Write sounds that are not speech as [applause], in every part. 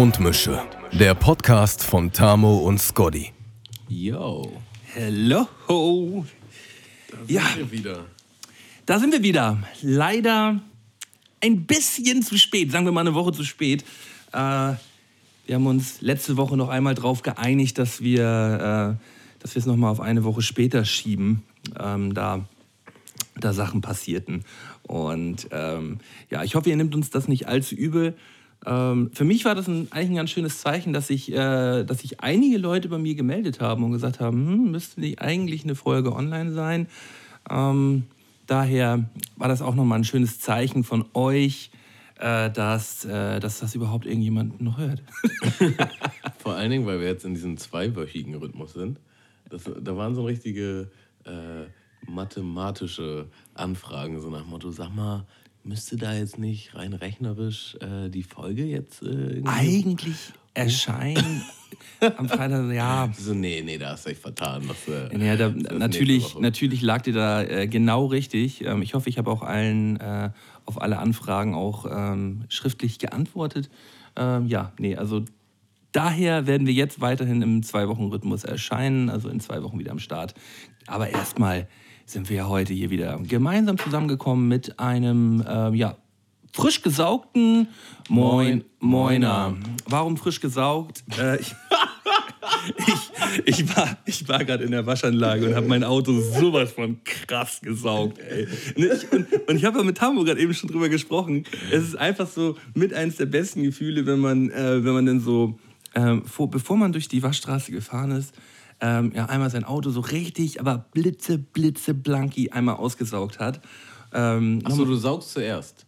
Mundmische. Der Podcast von Tamo und Scotty. Yo. Hello. Ja, Wir wieder. da sind wir wieder. Leider ein bisschen zu spät, sagen wir mal eine Woche zu spät. Äh, wir haben uns letzte Woche noch einmal darauf geeinigt, dass wir äh, dass wir es noch mal auf eine Woche später schieben, ähm, da, da Sachen passierten. Und ähm, ja, ich hoffe, ihr nehmt uns das nicht allzu übel. Ähm, für mich war das ein, eigentlich ein ganz schönes Zeichen, dass sich äh, sich einige Leute bei mir gemeldet haben und gesagt haben, hm, müsste nicht eigentlich eine Folge online sein. Ähm, daher war das auch nochmal ein schönes Zeichen von euch, äh, dass, äh, dass das überhaupt irgendjemand noch hört. [laughs] Vor allen Dingen, weil wir jetzt in diesem zweiwöchigen Rhythmus sind. Das, da waren so richtige äh, mathematische Anfragen, so nach dem Motto, sag mal, müsste da jetzt nicht rein rechnerisch äh, die Folge jetzt äh. Eigentlich erscheinen [laughs] am Freitag, ja. So, nee, nee, da hast du dich vertan. Das, äh, Ja, da, natürlich, natürlich lag dir da äh, genau richtig. Ähm, ich hoffe, ich habe auch allen äh, auf alle Anfragen auch ähm, schriftlich geantwortet. Ähm, ja, nee, also daher werden wir jetzt weiterhin im Zwei-Wochen-Rhythmus erscheinen, also in zwei Wochen wieder am Start. Aber erstmal sind wir heute hier wieder gemeinsam zusammengekommen mit einem, ähm, ja, frisch gesaugten Moin Moiner. Warum frisch gesaugt? Äh, ich, [laughs] ich, ich war, ich war gerade in der Waschanlage und habe mein Auto sowas von krass gesaugt. Ey. Und ich, und, und ich habe ja mit Hamburg gerade eben schon drüber gesprochen. Es ist einfach so mit eines der besten Gefühle, wenn man, äh, wenn man dann so, ähm, vor, bevor man durch die Waschstraße gefahren ist, ähm, ja, einmal sein Auto so richtig, aber blitze, blitze, blanki einmal ausgesaugt hat. Ähm, Achso, du saugst zuerst.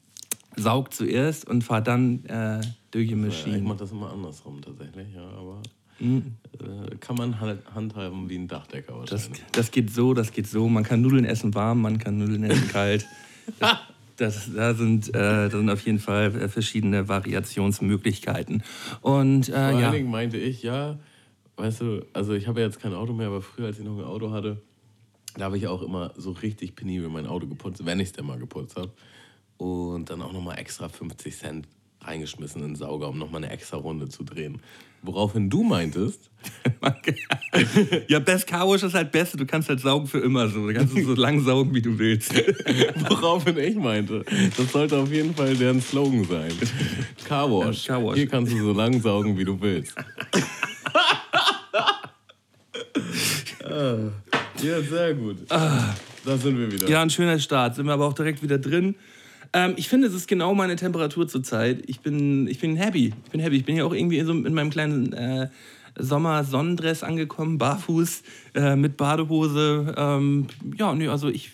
saugt zuerst und fahrt dann äh, durch die Ja, ich Maschine. mach das immer andersrum tatsächlich, ja, aber Mhm. äh, kann man halt handhaben wie ein Dachdecker Das, wahrscheinlich. das geht so, das geht so. Man kann Nudeln essen warm, man kann Nudeln essen kalt. [laughs] Das, das, da, sind, äh, da sind auf jeden Fall äh, verschiedene Variationsmöglichkeiten. Und äh, Vor ja, allen Dingen meinte ich, ja, weißt du, also ich habe ja jetzt kein Auto mehr, aber früher, als ich noch ein Auto hatte, da habe ich auch immer so richtig penibel mein Auto geputzt, wenn ich es denn mal geputzt habe. Und dann auch nochmal extra 50 Cent reingeschmissen in den Sauger, um nochmal eine extra Runde zu drehen. Woraufhin du meintest, [laughs] ja, Best Car Wash ist halt beste. Du kannst halt saugen für immer so. Du kannst so lang saugen, wie du willst. [laughs] woraufhin ich meinte, das sollte auf jeden Fall deren Slogan sein. Car Wash. Car Wash. Hier kannst du so lang saugen, wie du willst. [laughs] ja, sehr gut. Da sind wir wieder. Ja, ein schöner Start. Sind wir aber auch direkt wieder drin. Ähm, ich finde, es ist genau meine Temperatur zurzeit. Ich bin, ich bin happy. Ich bin happy. Ich bin ja auch irgendwie in, so, in meinem kleinen äh, Sommer-Sonnendress angekommen, barfuß, äh, mit Badehose. Ähm, ja, nee, also ich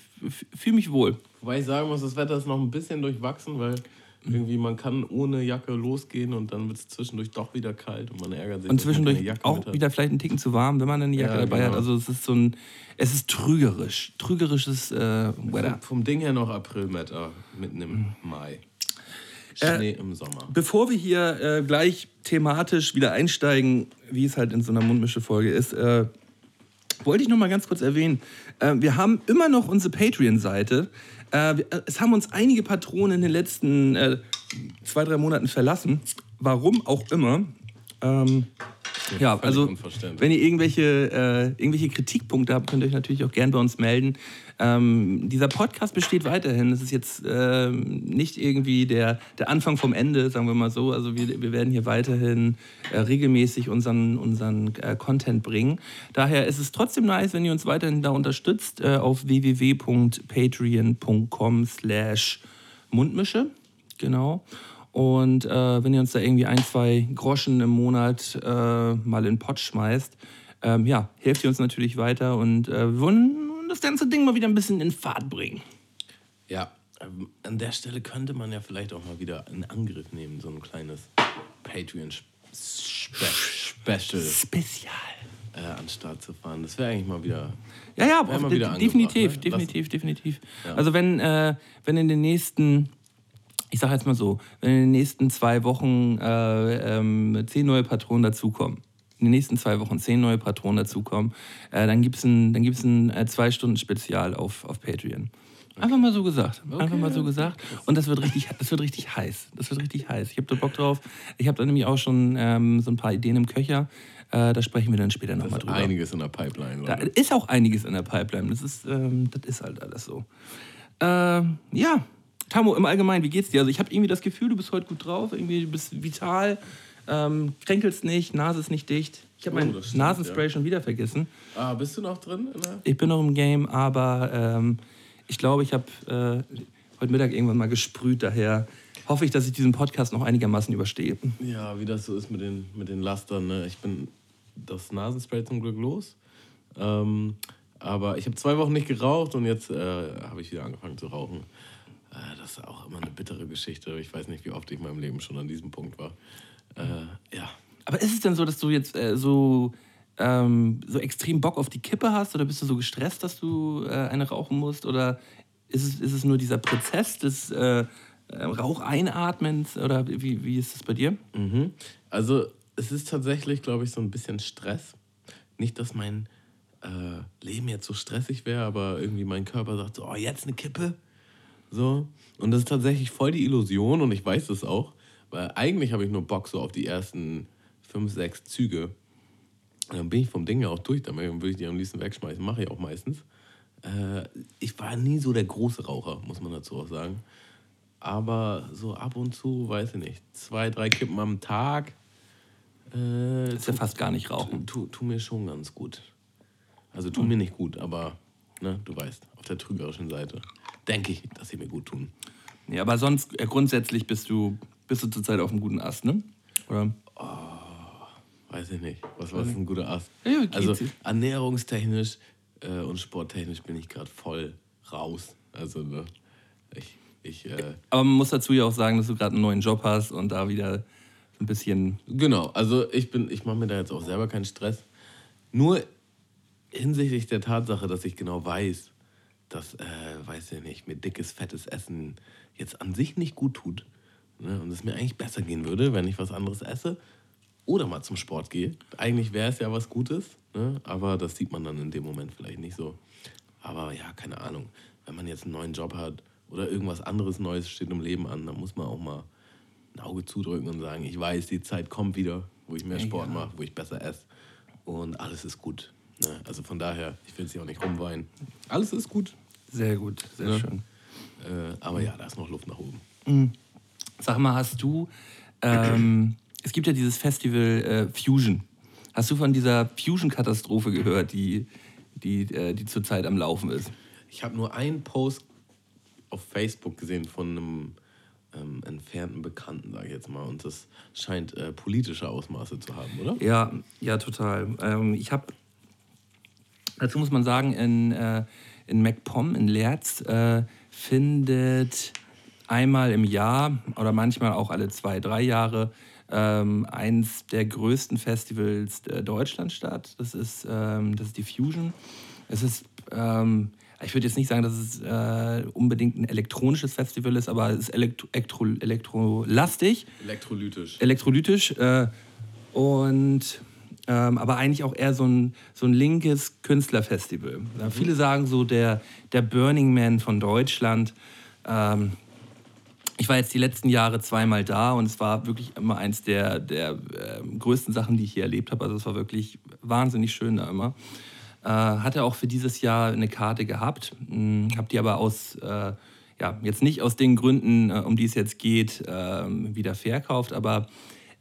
fühle mich wohl. Wobei ich sagen muss, das Wetter ist noch ein bisschen durchwachsen, weil irgendwie man kann ohne Jacke losgehen und dann wird es zwischendurch doch wieder kalt und man ärgert sich. Und zwischendurch auch hat. wieder vielleicht ein Ticken zu warm, wenn man dann die Jacke Ja, dabei hat. genau. Also es ist so ein, es ist trügerisch. Trügerisches äh, Wetter. Vom, vom Ding her noch Aprilwetter mitten im Mai. Schnee im Sommer. Bevor wir hier äh, gleich thematisch wieder einsteigen, wie es halt in so einer Mundmische-Folge ist, äh, wollte ich noch mal ganz kurz erwähnen, äh, wir haben immer noch unsere Patreon-Seite. Äh, äh, es haben uns einige Patronen in den letzten äh, zwei, drei Monaten verlassen. Warum auch immer. Ähm, ja, völlig also wenn ihr irgendwelche, äh, irgendwelche Kritikpunkte habt, könnt ihr euch natürlich auch gern bei uns melden. Ähm, dieser Podcast besteht weiterhin. Es ist jetzt ähm, nicht irgendwie der, der Anfang vom Ende, sagen wir mal so. Also wir, wir werden hier weiterhin äh, regelmäßig unseren, unseren äh, Content bringen. Daher ist es trotzdem nice, wenn ihr uns weiterhin da unterstützt äh, auf www.patreon.com slash Mundmische. Genau. Und äh, wenn ihr uns da irgendwie ein, zwei Groschen im Monat äh, mal in den Pott schmeißt, ähm, ja, helft ihr uns natürlich weiter und äh, wir wollen das ganze Ding mal wieder ein bisschen in Fahrt bringen. Ja, ähm, an der Stelle könnte man ja vielleicht auch mal wieder in Angriff nehmen, so ein kleines Patreon-Special Spezial. äh, an den Start zu fahren. Das wäre eigentlich mal wieder. Ja, ja, mal de- wieder definitiv, ne? definitiv, definitiv. Ja. Also wenn, äh, wenn in den nächsten, ich sag jetzt mal so, wenn in den nächsten zwei Wochen äh, ähm, zehn neue Patronen dazukommen, in den nächsten zwei Wochen zehn neue Patronen dazukommen, äh, dann gibt es ein, dann gibt's ein äh, zwei Stunden Spezial auf, auf Patreon. Einfach mal so gesagt. Einfach mal so gesagt. Und das wird richtig, das wird richtig heiß. Das wird richtig heiß. Ich habe da Bock drauf. Ich habe da nämlich auch schon ähm, so ein paar Ideen im Köcher. Äh, da sprechen wir dann später nochmal drüber. einiges in der Pipeline. Da ist auch einiges in der Pipeline. Das ist, ähm, das ist halt alles so. Ähm, ja, Tamo, im Allgemeinen, wie geht's dir? Also ich habe irgendwie das Gefühl, du bist heute gut drauf, irgendwie du bist vital, ähm, kränkelst nicht, Nase ist nicht dicht. Ich habe Oh, mein stimmt, Nasenspray schon wieder vergessen. Ah, bist du noch drin? Ich bin noch im Game, aber ähm, ich glaube, ich habe äh, heute Mittag irgendwann mal gesprüht. Daher hoffe ich, dass ich diesen Podcast noch einigermaßen überstehe. Ja, wie das so ist mit den, mit den Lastern. Ne? Ich bin das Nasenspray zum Glück los. Ähm, aber ich habe zwei Wochen nicht geraucht und jetzt äh, habe ich wieder angefangen zu rauchen. Äh, das ist auch immer eine bittere Geschichte. Ich weiß nicht, wie oft ich in meinem Leben schon an diesem Punkt war. Äh, ja. Aber ist es denn so, dass du jetzt äh, so, ähm, so extrem Bock auf die Kippe hast oder bist du so gestresst, dass du äh, eine rauchen musst? Oder ist es, ist es nur dieser Prozess des äh, äh, Raucheinatmens oder wie, wie ist das bei dir? Mhm. Also es ist tatsächlich, glaube ich, so ein bisschen Stress. Nicht, dass mein äh, Leben jetzt so stressig wäre, aber irgendwie mein Körper sagt so, oh, jetzt eine Kippe. So. Und das ist tatsächlich voll die Illusion und ich weiß es auch, weil eigentlich habe ich nur Bock so auf die ersten fünf, sechs Züge. Und dann bin ich vom Ding ja auch durch, dann würde ich die am liebsten wegschmeißen. Mache ich auch meistens. Äh, ich war nie so der große Raucher, muss man dazu auch sagen. Aber so ab und zu, weiß ich nicht, zwei, drei Kippen am Tag, äh, ist ja fast gar nicht rauchen. tu, tu mir schon ganz gut. Also tu mir nicht gut, aber ne, du weißt, auf der trügerischen Seite denke ich, dass sie mir gut tun. Nee, aber sonst äh, grundsätzlich bist du, bist du zurzeit auf einem guten Ast, ne? Oder? Weiß ich nicht. Was, ist ein guter Ast? Ja, also ernährungstechnisch äh, und sporttechnisch bin ich gerade voll raus. Also ne, ich, ich äh, Aber man muss dazu ja auch sagen, dass du gerade einen neuen Job hast und da wieder ein bisschen. Genau, also ich bin, ich mache mir da jetzt auch selber keinen Stress. Nur hinsichtlich der Tatsache, dass ich genau weiß, dass, äh, weiß ich nicht, mir dickes, fettes Essen jetzt an sich nicht gut tut. Ne? Und es mir eigentlich besser gehen würde, wenn ich was anderes esse oder mal zum Sport gehe. Eigentlich wäre es ja was Gutes, ne? aber das sieht man dann in dem Moment vielleicht nicht so. Aber ja, keine Ahnung. Wenn man jetzt einen neuen Job hat oder irgendwas anderes Neues steht im Leben an, dann muss man auch mal ein Auge zudrücken und sagen, ich weiß, die Zeit kommt wieder, wo ich mehr Sport Ja. mache, wo ich besser esse und alles ist gut. Ne? Also von daher, ich will sie auch nicht rumweinen. Alles ist gut. Sehr gut, sehr Ja. schön. Äh, aber ja, da ist noch Luft nach oben. Sag mal, hast du. Ähm, es gibt ja dieses Festival äh, Fusion. Hast du von dieser Fusion-Katastrophe gehört, die, die, äh, die zurzeit am Laufen ist? Ich habe nur einen Post auf Facebook gesehen von einem ähm, entfernten Bekannten, sage ich jetzt mal. Und das scheint äh, politische Ausmaße zu haben, oder? Ja, ja, total. Ähm, ich habe, dazu muss man sagen, in, äh, in MacPom, in Lerz, äh, findet einmal im Jahr oder manchmal auch alle zwei, drei Jahre ähm, eins der größten Festivals äh, Deutschlands statt. Das ist, ähm, das ist die Fusion. Es ist, ähm, ich würde jetzt nicht sagen, dass es äh, unbedingt ein elektronisches Festival ist, aber es ist elektro, elektro, elektrolastig Elektrolytisch. elektrolytisch äh, und ähm, aber eigentlich auch eher so ein, so ein linkes Künstlerfestival. Ja, viele sagen so der, der Burning Man von Deutschland. Ähm, ich war jetzt die letzten Jahre zweimal da und es war wirklich immer eins der, der ähm, größten Sachen, die ich hier erlebt habe. Also es war wirklich wahnsinnig schön da immer. Äh, hatte auch für dieses Jahr eine Karte gehabt, hm, habe die aber aus, äh, ja, jetzt nicht aus den Gründen, äh, um die es jetzt geht, ähm, wieder verkauft, aber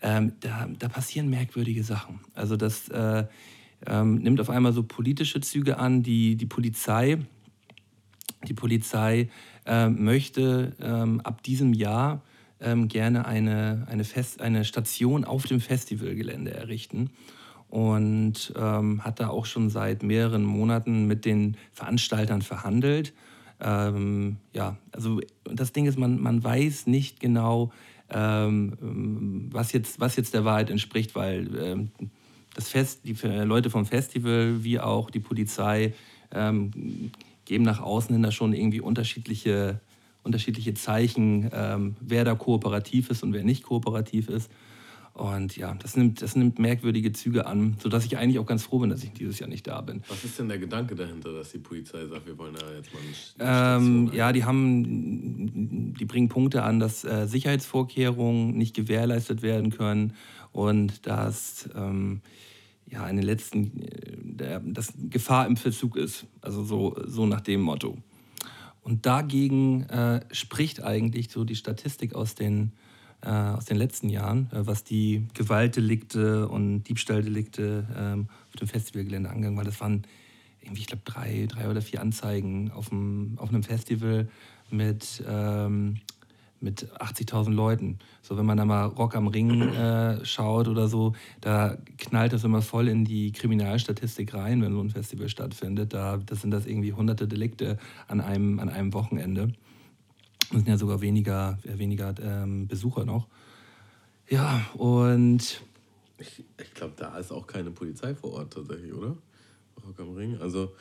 ähm, da, da passieren merkwürdige Sachen. Also das äh, ähm, nimmt auf einmal so politische Züge an, die die Polizei die Polizei möchte ähm, ab diesem Jahr ähm, gerne eine, eine, Fest, eine Station auf dem Festivalgelände errichten und ähm, hat da auch schon seit mehreren Monaten mit den Veranstaltern verhandelt. Ähm, ja, also das Ding ist, man, man weiß nicht genau, ähm, was, jetzt, was jetzt der Wahrheit entspricht, weil ähm, das Fest, die Leute vom Festival wie auch die Polizei ähm, geben nach außen hin da schon irgendwie unterschiedliche, unterschiedliche Zeichen, ähm, wer da kooperativ ist und wer nicht kooperativ ist. Und ja, das nimmt, das nimmt merkwürdige Züge an, sodass ich eigentlich auch ganz froh bin, dass ich dieses Jahr nicht da bin. Was ist denn der Gedanke dahinter, dass die Polizei sagt, wir wollen da jetzt mal eine, ähm, Ja, die haben, die bringen Punkte an, dass äh, Sicherheitsvorkehrungen nicht gewährleistet werden können und dass ähm, ja in den letzten, äh, dass Gefahr im Verzug ist. Also so, so nach dem Motto. Und dagegen äh, spricht eigentlich so die Statistik aus den äh, aus den letzten Jahren, äh, was die Gewaltdelikte und Diebstahldelikte ähm, auf dem Festivalgelände angegangen war. Das waren irgendwie, ich glaube, drei, drei oder vier Anzeigen auf, dem, auf einem Festival mit, ähm, mit 80.000 Leuten. So, wenn man da mal Rock am Ring äh, schaut oder so, da knallt das immer voll in die Kriminalstatistik rein, wenn so ein Festival stattfindet. Da das sind das irgendwie hunderte Delikte an einem, an einem Wochenende. Es sind ja sogar weniger, weniger ähm, Besucher noch. Ja, und. Ich, ich glaube, da ist auch keine Polizei vor Ort tatsächlich, oder? Rock am Ring. Also,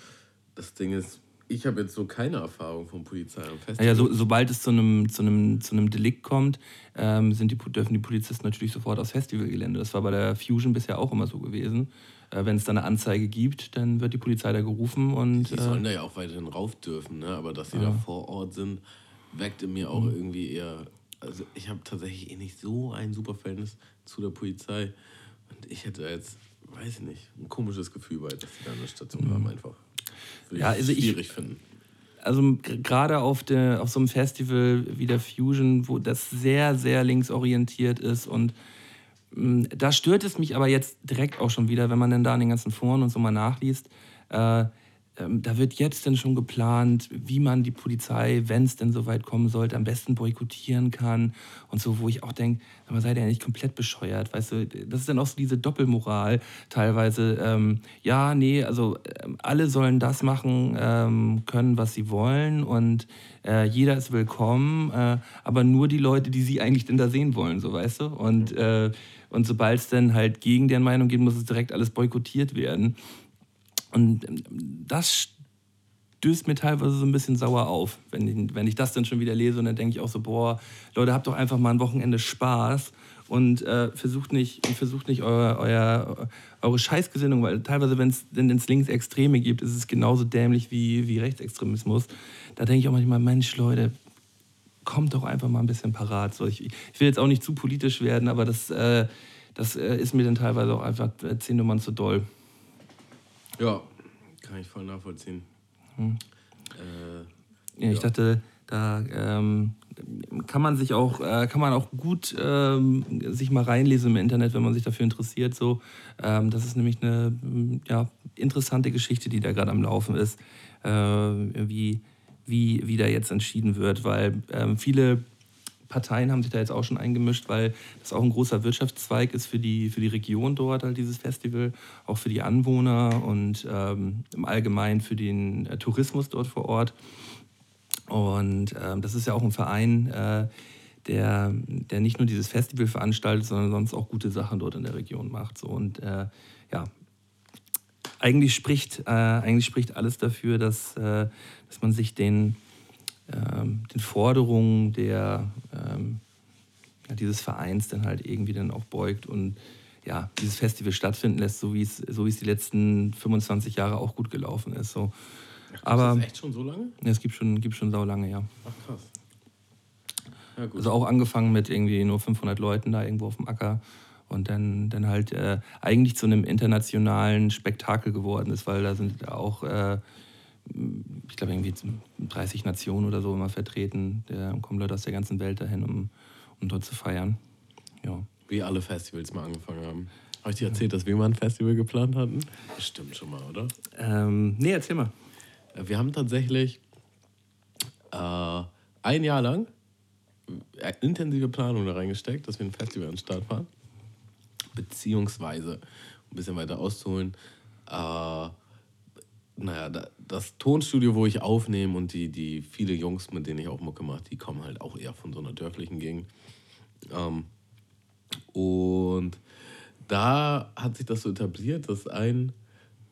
das Ding ist, ich habe jetzt so keine Erfahrung von Polizei am Festival. Ja, so, sobald es zu einem, zu einem, zu einem Delikt kommt, ähm, sind die, dürfen die Polizisten natürlich sofort aufs Festivalgelände. Das war bei der Fusion bisher auch immer so gewesen. Äh, Wenn es da eine Anzeige gibt, dann wird die Polizei da gerufen und. Die sollen äh, da ja auch weiterhin rauf dürfen, ne? aber dass sie ja. da vor Ort sind, weckte mir auch mhm. irgendwie eher. Also ich habe tatsächlich eh nicht so ein super Verhältnis zu der Polizei. Und ich hätte jetzt, weiß ich nicht, ein komisches Gefühl bei, dass sie da eine Station mhm. haben einfach. Würde ja, also schwierig ich, finden. Also gerade auf, der, auf so einem Festival wie der Fusion, wo das sehr, sehr linksorientiert ist und mh, da stört es mich aber jetzt direkt auch schon wieder, wenn man dann da in den ganzen Foren und so mal nachliest. Äh, ähm, da wird jetzt denn schon geplant, wie man die Polizei, wenn es denn so weit kommen sollte, am besten boykottieren kann und so, wo ich auch denke, man seid ja nicht komplett bescheuert, weißt du, das ist dann auch so diese Doppelmoral teilweise. Ähm, ja, nee, also ähm, alle sollen das machen ähm, können, was sie wollen und äh, jeder ist willkommen, äh, aber nur die Leute, die sie eigentlich denn da sehen wollen, so weißt du, und, äh, und sobald es dann halt gegen deren Meinung geht, muss es direkt alles boykottiert werden. Und ähm, das stößt mir teilweise so ein bisschen sauer auf, wenn ich, wenn ich das dann schon wieder lese und dann denke ich auch so, boah, Leute, habt doch einfach mal ein Wochenende Spaß und äh, versucht nicht, versucht nicht euer, euer, eure Scheißgesinnung, weil teilweise, wenn es Linksextreme gibt, ist es genauso dämlich wie, wie Rechtsextremismus. Da denke ich auch manchmal, Mensch, Leute, kommt doch einfach mal ein bisschen parat. So, ich, ich will jetzt auch nicht zu politisch werden, aber das, äh, das äh, ist mir dann teilweise auch einfach zehn Nummern zu doll. Ja, kann ich voll nachvollziehen. Hm. Äh, ja, ich dachte, da ähm, kann man sich auch, äh, kann man auch gut ähm, sich mal reinlesen im Internet, wenn man sich dafür interessiert. So, ähm, das ist nämlich eine ja, interessante Geschichte, die da gerade am Laufen ist, äh, wie, wie, wie da jetzt entschieden wird, weil ähm, viele Parteien haben sich da jetzt auch schon eingemischt, weil das auch ein großer Wirtschaftszweig ist für die, für die Region dort, halt dieses Festival, auch für die Anwohner und ähm, im Allgemeinen für den äh, Tourismus dort vor Ort. Und ähm, das ist ja auch ein Verein, äh, der, der nicht nur dieses Festival veranstaltet, sondern sonst auch gute Sachen dort in der Region macht. So. Und äh, ja, eigentlich spricht, äh, eigentlich spricht alles dafür, dass, äh, dass man sich den den Forderungen der, ähm, dieses Vereins dann halt irgendwie dann auch beugt und ja, dieses Festival stattfinden lässt, so wie es, so wie es die letzten 25 Jahre auch gut gelaufen ist. So. Ach, Aber, ist das echt schon so lange? Ja, es gibt schon, gibt schon sau lange, ja. Ach krass. Ja, also auch angefangen mit irgendwie nur 500 Leuten da irgendwo auf dem Acker und dann, dann halt äh, eigentlich zu einem internationalen Spektakel geworden ist, weil da sind auch äh, ich glaube, irgendwie 30 Nationen oder so immer vertreten. Da kommen Leute aus der ganzen Welt dahin, um, um dort zu feiern. Ja. Wie alle Festivals mal angefangen haben. Habe ich dir erzählt, dass wir mal ein Festival geplant hatten? Stimmt schon mal, oder? Ähm, nee, erzähl mal. Äh, wir haben tatsächlich äh, ein Jahr lang äh, intensive Planung da reingesteckt, dass wir ein Festival an den Start fahren. Beziehungsweise, um ein bisschen weiter auszuholen, äh, naja, das Tonstudio, wo ich aufnehme und die, die viele Jungs, mit denen ich auch Mucke mache, die kommen halt auch eher von so einer dörflichen Gegend. Ähm, und da hat sich das so etabliert, dass ein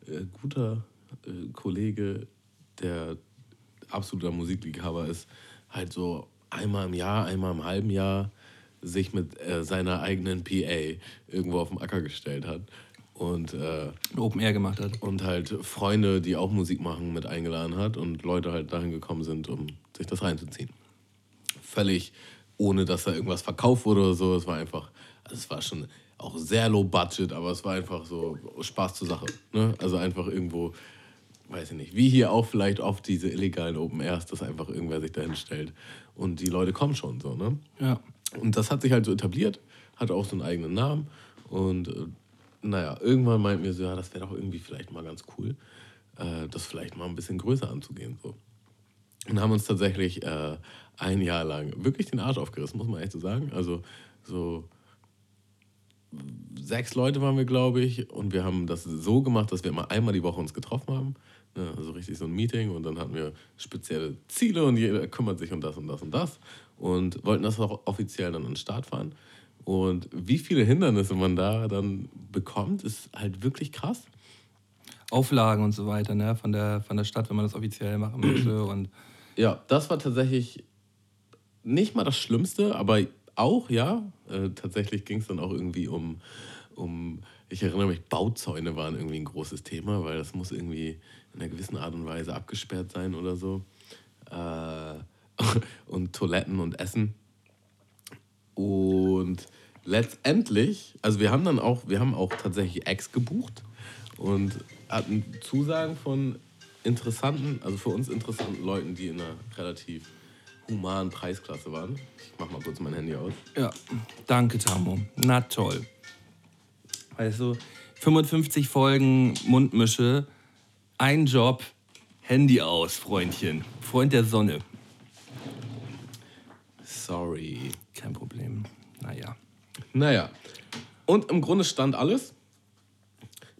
äh, guter äh, Kollege, der absoluter Musikliebhaber ist, halt so einmal im Jahr, einmal im halben Jahr sich mit äh, seiner eigenen PA irgendwo auf dem Acker gestellt hat und äh, Open Air gemacht hat. und halt Freunde, die auch Musik machen, mit eingeladen hat und Leute halt dahin gekommen sind, um sich das reinzuziehen. Völlig ohne, dass da irgendwas verkauft wurde oder so. Es war einfach, also es war schon auch sehr low budget, aber es war einfach so Spaß zur Sache. Ne? Also einfach irgendwo, weiß ich nicht, wie hier auch vielleicht oft diese illegalen Open Airs, dass einfach irgendwer sich dahin stellt und die Leute kommen schon so. Ne? Ja. Und das hat sich halt so etabliert, hat auch so einen eigenen Namen. Und äh, naja, irgendwann meinten wir so, ja, das wäre doch irgendwie vielleicht mal ganz cool, äh, das vielleicht mal ein bisschen größer anzugehen. So. Und haben uns tatsächlich äh, ein Jahr lang wirklich den Arsch aufgerissen, muss man echt so sagen. Also so sechs Leute waren wir, glaube ich, und wir haben das so gemacht, dass wir immer einmal die Woche uns getroffen haben. Ne, also richtig so ein Meeting und dann hatten wir spezielle Ziele und jeder kümmert sich um das und das und das und wollten das auch offiziell dann an den Start fahren. Und wie viele Hindernisse man da dann bekommt, ist halt wirklich krass. Auflagen und so weiter, ne? Von der, von der Stadt, wenn man das offiziell machen möchte. [clears throat] Und Ja, das war tatsächlich nicht mal das Schlimmste, aber auch, ja. Äh, tatsächlich ging es dann auch irgendwie um, um, ich erinnere mich, Bauzäune waren irgendwie ein großes Thema, weil das muss irgendwie in einer gewissen Art und Weise abgesperrt sein oder so. Äh, [laughs] und Toiletten und Essen. Und letztendlich, also wir haben dann auch, wir haben auch tatsächlich Ex gebucht und hatten Zusagen von interessanten, also für uns interessanten Leuten, die in einer relativ humanen Preisklasse waren. Ich mach mal kurz mein Handy aus. ja, danke, Tamo. Na toll. Also 55 Folgen Mundmische, ein Job, Handy aus, Freundchen. Freund der Sonne. Sorry. Kein Problem. Naja. Naja. Und im Grunde stand alles.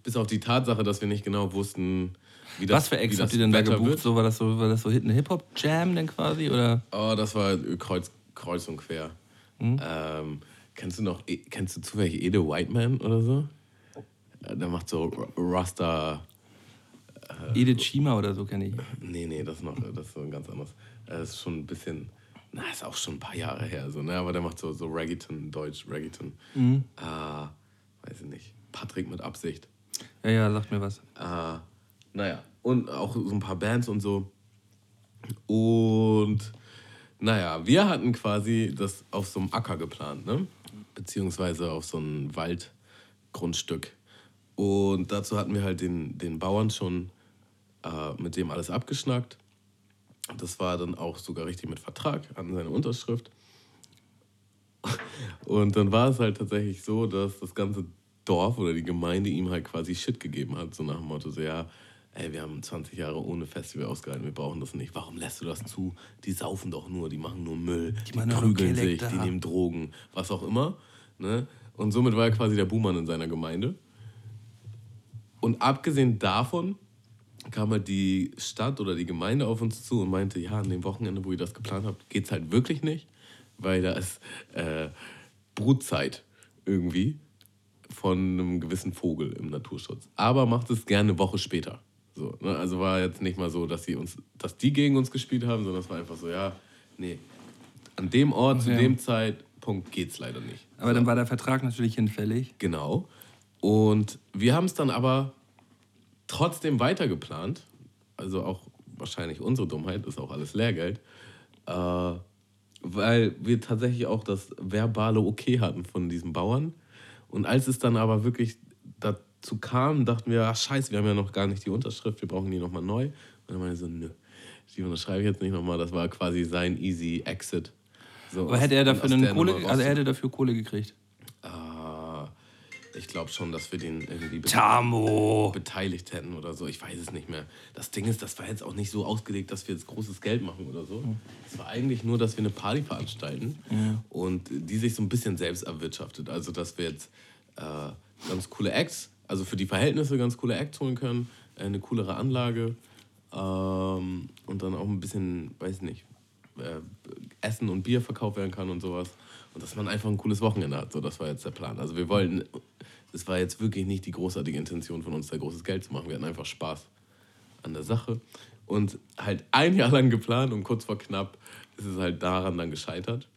Bis auf die Tatsache, dass wir nicht genau wussten, wie das Was für Acts habt ihr denn da gebucht? wird. So, war das so, war das so eine Hip-Hop-Jam denn quasi? Oder? Oh, das war kreuz, kreuz und quer. Mhm. Ähm, kennst du noch, E- kennst du zufällig Ede Whiteman oder so? Äh, Der macht so Rasta. Edith Schima oder so kenne ich. Nee, nee, das ist noch, das ist so ein ganz anderes. Das ist schon ein bisschen, na, ist auch schon ein paar Jahre her, so, ne? Aber der macht so, so Reggaeton, Deutsch, Reggaeton. Mhm. Ah, weiß ich nicht. Patrick mit Absicht. Ja, ja, sagt mir was. Äh, naja, und auch so ein paar Bands und so. Und naja, wir hatten quasi das auf so einem Acker geplant, ne? Beziehungsweise auf so einem Waldgrundstück. Und dazu hatten wir halt den, den Bauern schon äh, mit dem alles abgeschnackt. Das war dann auch sogar richtig mit Vertrag an seine Unterschrift. Und dann war es halt tatsächlich so, dass das ganze Dorf oder die Gemeinde ihm halt quasi Shit gegeben hat. So nach dem Motto, so ja, ey, wir haben 20 Jahre ohne Festival ausgehalten, wir brauchen das nicht. Warum lässt du das zu? Die saufen doch nur, die machen nur Müll, die, nur prügeln sich, die nehmen Drogen, was auch immer. Ne? Und somit war er quasi der Buhmann in seiner Gemeinde. Und abgesehen davon kam halt die Stadt oder die Gemeinde auf uns zu und meinte, ja, an dem Wochenende, wo ihr das geplant habt, geht's halt wirklich nicht, weil da ist äh, Brutzeit irgendwie von einem gewissen Vogel im Naturschutz. Aber macht es gerne eine Woche später. So, ne? Also war jetzt nicht mal so, dass, sie uns, dass die gegen uns gespielt haben, sondern es war einfach so, ja, nee, an dem Ort, zu dem Zeitpunkt geht's leider nicht. Aber dann war der Vertrag natürlich hinfällig. Genau. Und wir haben es dann aber trotzdem weiter geplant. Also auch wahrscheinlich unsere Dummheit, ist auch alles Lehrgeld. Äh, weil wir tatsächlich auch das verbale Okay hatten von diesen Bauern. Und als es dann aber wirklich dazu kam, dachten wir, ach scheiße, wir haben ja noch gar nicht die Unterschrift, wir brauchen die nochmal neu. Und dann meinte ich so, nö, die unterschreibe ich jetzt nicht nochmal. Das war quasi sein easy Exit. So Aber aus- hätte er dafür eine Kohle, also er hätte dafür Kohle gekriegt. Ich glaube schon, dass wir den irgendwie Tamo! beteiligt hätten oder so. Ich weiß es nicht mehr. Das Ding ist, das war jetzt auch nicht so ausgelegt, dass wir jetzt großes Geld machen oder so. Es war eigentlich nur, dass wir eine Party veranstalten und die sich so ein bisschen selbst erwirtschaftet. Also, dass wir jetzt äh, ganz coole Acts, also für die Verhältnisse ganz coole Acts holen können, äh, eine coolere Anlage ähm, und dann auch ein bisschen, weiß nicht, äh, Essen und Bier verkauft werden kann und sowas. Und dass man einfach ein cooles Wochenende hat. So, das war jetzt der Plan. Also wir wollten, es war jetzt wirklich nicht die großartige Intention von uns, da großes Geld zu machen. Wir hatten einfach Spaß an der Sache. Und halt ein Jahr lang geplant und kurz vor knapp ist es halt daran dann gescheitert.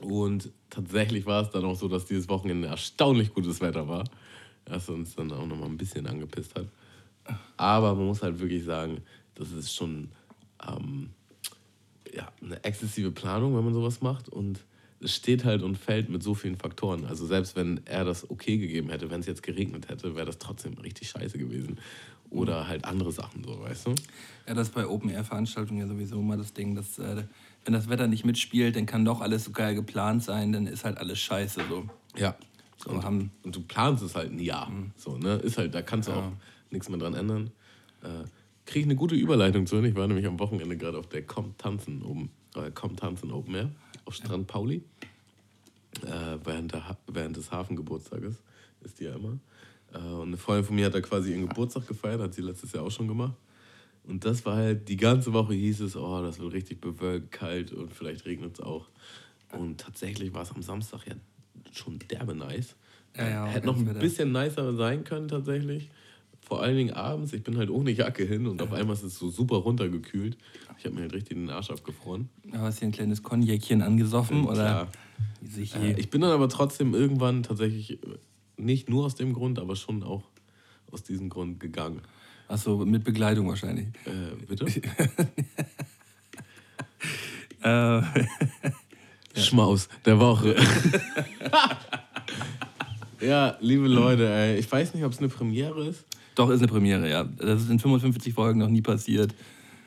Und tatsächlich war es dann auch so, dass dieses Wochenende erstaunlich gutes Wetter war, was uns dann auch nochmal ein bisschen angepisst hat. Aber man muss halt wirklich sagen, das ist schon ähm, ja, eine exzessive Planung, wenn man sowas macht. Und steht halt und fällt mit so vielen Faktoren. Also selbst wenn er das okay gegeben hätte, wenn es jetzt geregnet hätte, wäre das trotzdem richtig scheiße gewesen. Oder halt andere Sachen so, weißt du? Ja, das ist bei Open-Air-Veranstaltungen ja sowieso immer das Ding, dass äh, wenn das Wetter nicht mitspielt, dann kann doch alles so geil geplant sein, dann ist halt alles scheiße so. Ja. So, und, haben, und du planst es halt ein Jahr. So, ne? Ist halt, da kannst du auch nichts mehr dran ändern. Äh, Kriege ich eine gute Überleitung zu. Ich war nämlich am Wochenende gerade auf der Komm Tanzen oben, äh, Komm Tanzen Open Air auf Strand Pauli. Äh, während, der, während des Hafengeburtstages ist die ja immer. Äh, und eine Freundin von mir hat da quasi ihren Geburtstag gefeiert, hat sie letztes Jahr auch schon gemacht. Und das war halt, die ganze Woche hieß es, oh, das wird richtig bewölkt, kalt und vielleicht regnet es auch. Und tatsächlich war es am Samstag ja schon derbe nice. Ja, ja, Hätte noch ein bisschen nicer sein können tatsächlich. Vor allen Dingen abends, ich bin halt ohne Jacke hin und auf einmal ist es so super runtergekühlt. Ich habe mir halt richtig den Arsch abgefroren. da hast du ein kleines Konjäckchen angesoffen oder Klar. sich Äh, ich bin dann aber trotzdem irgendwann tatsächlich äh, nicht nur aus dem Grund, aber schon auch aus diesem Grund gegangen. Achso, mit Begleitung wahrscheinlich. Äh, bitte? [laughs] Äh, Schmaus der Woche. [laughs] ja, liebe Leute, ey, ich weiß nicht, ob es eine Premiere ist. Doch, ist eine Premiere, ja. Das ist in 55 Folgen noch nie passiert.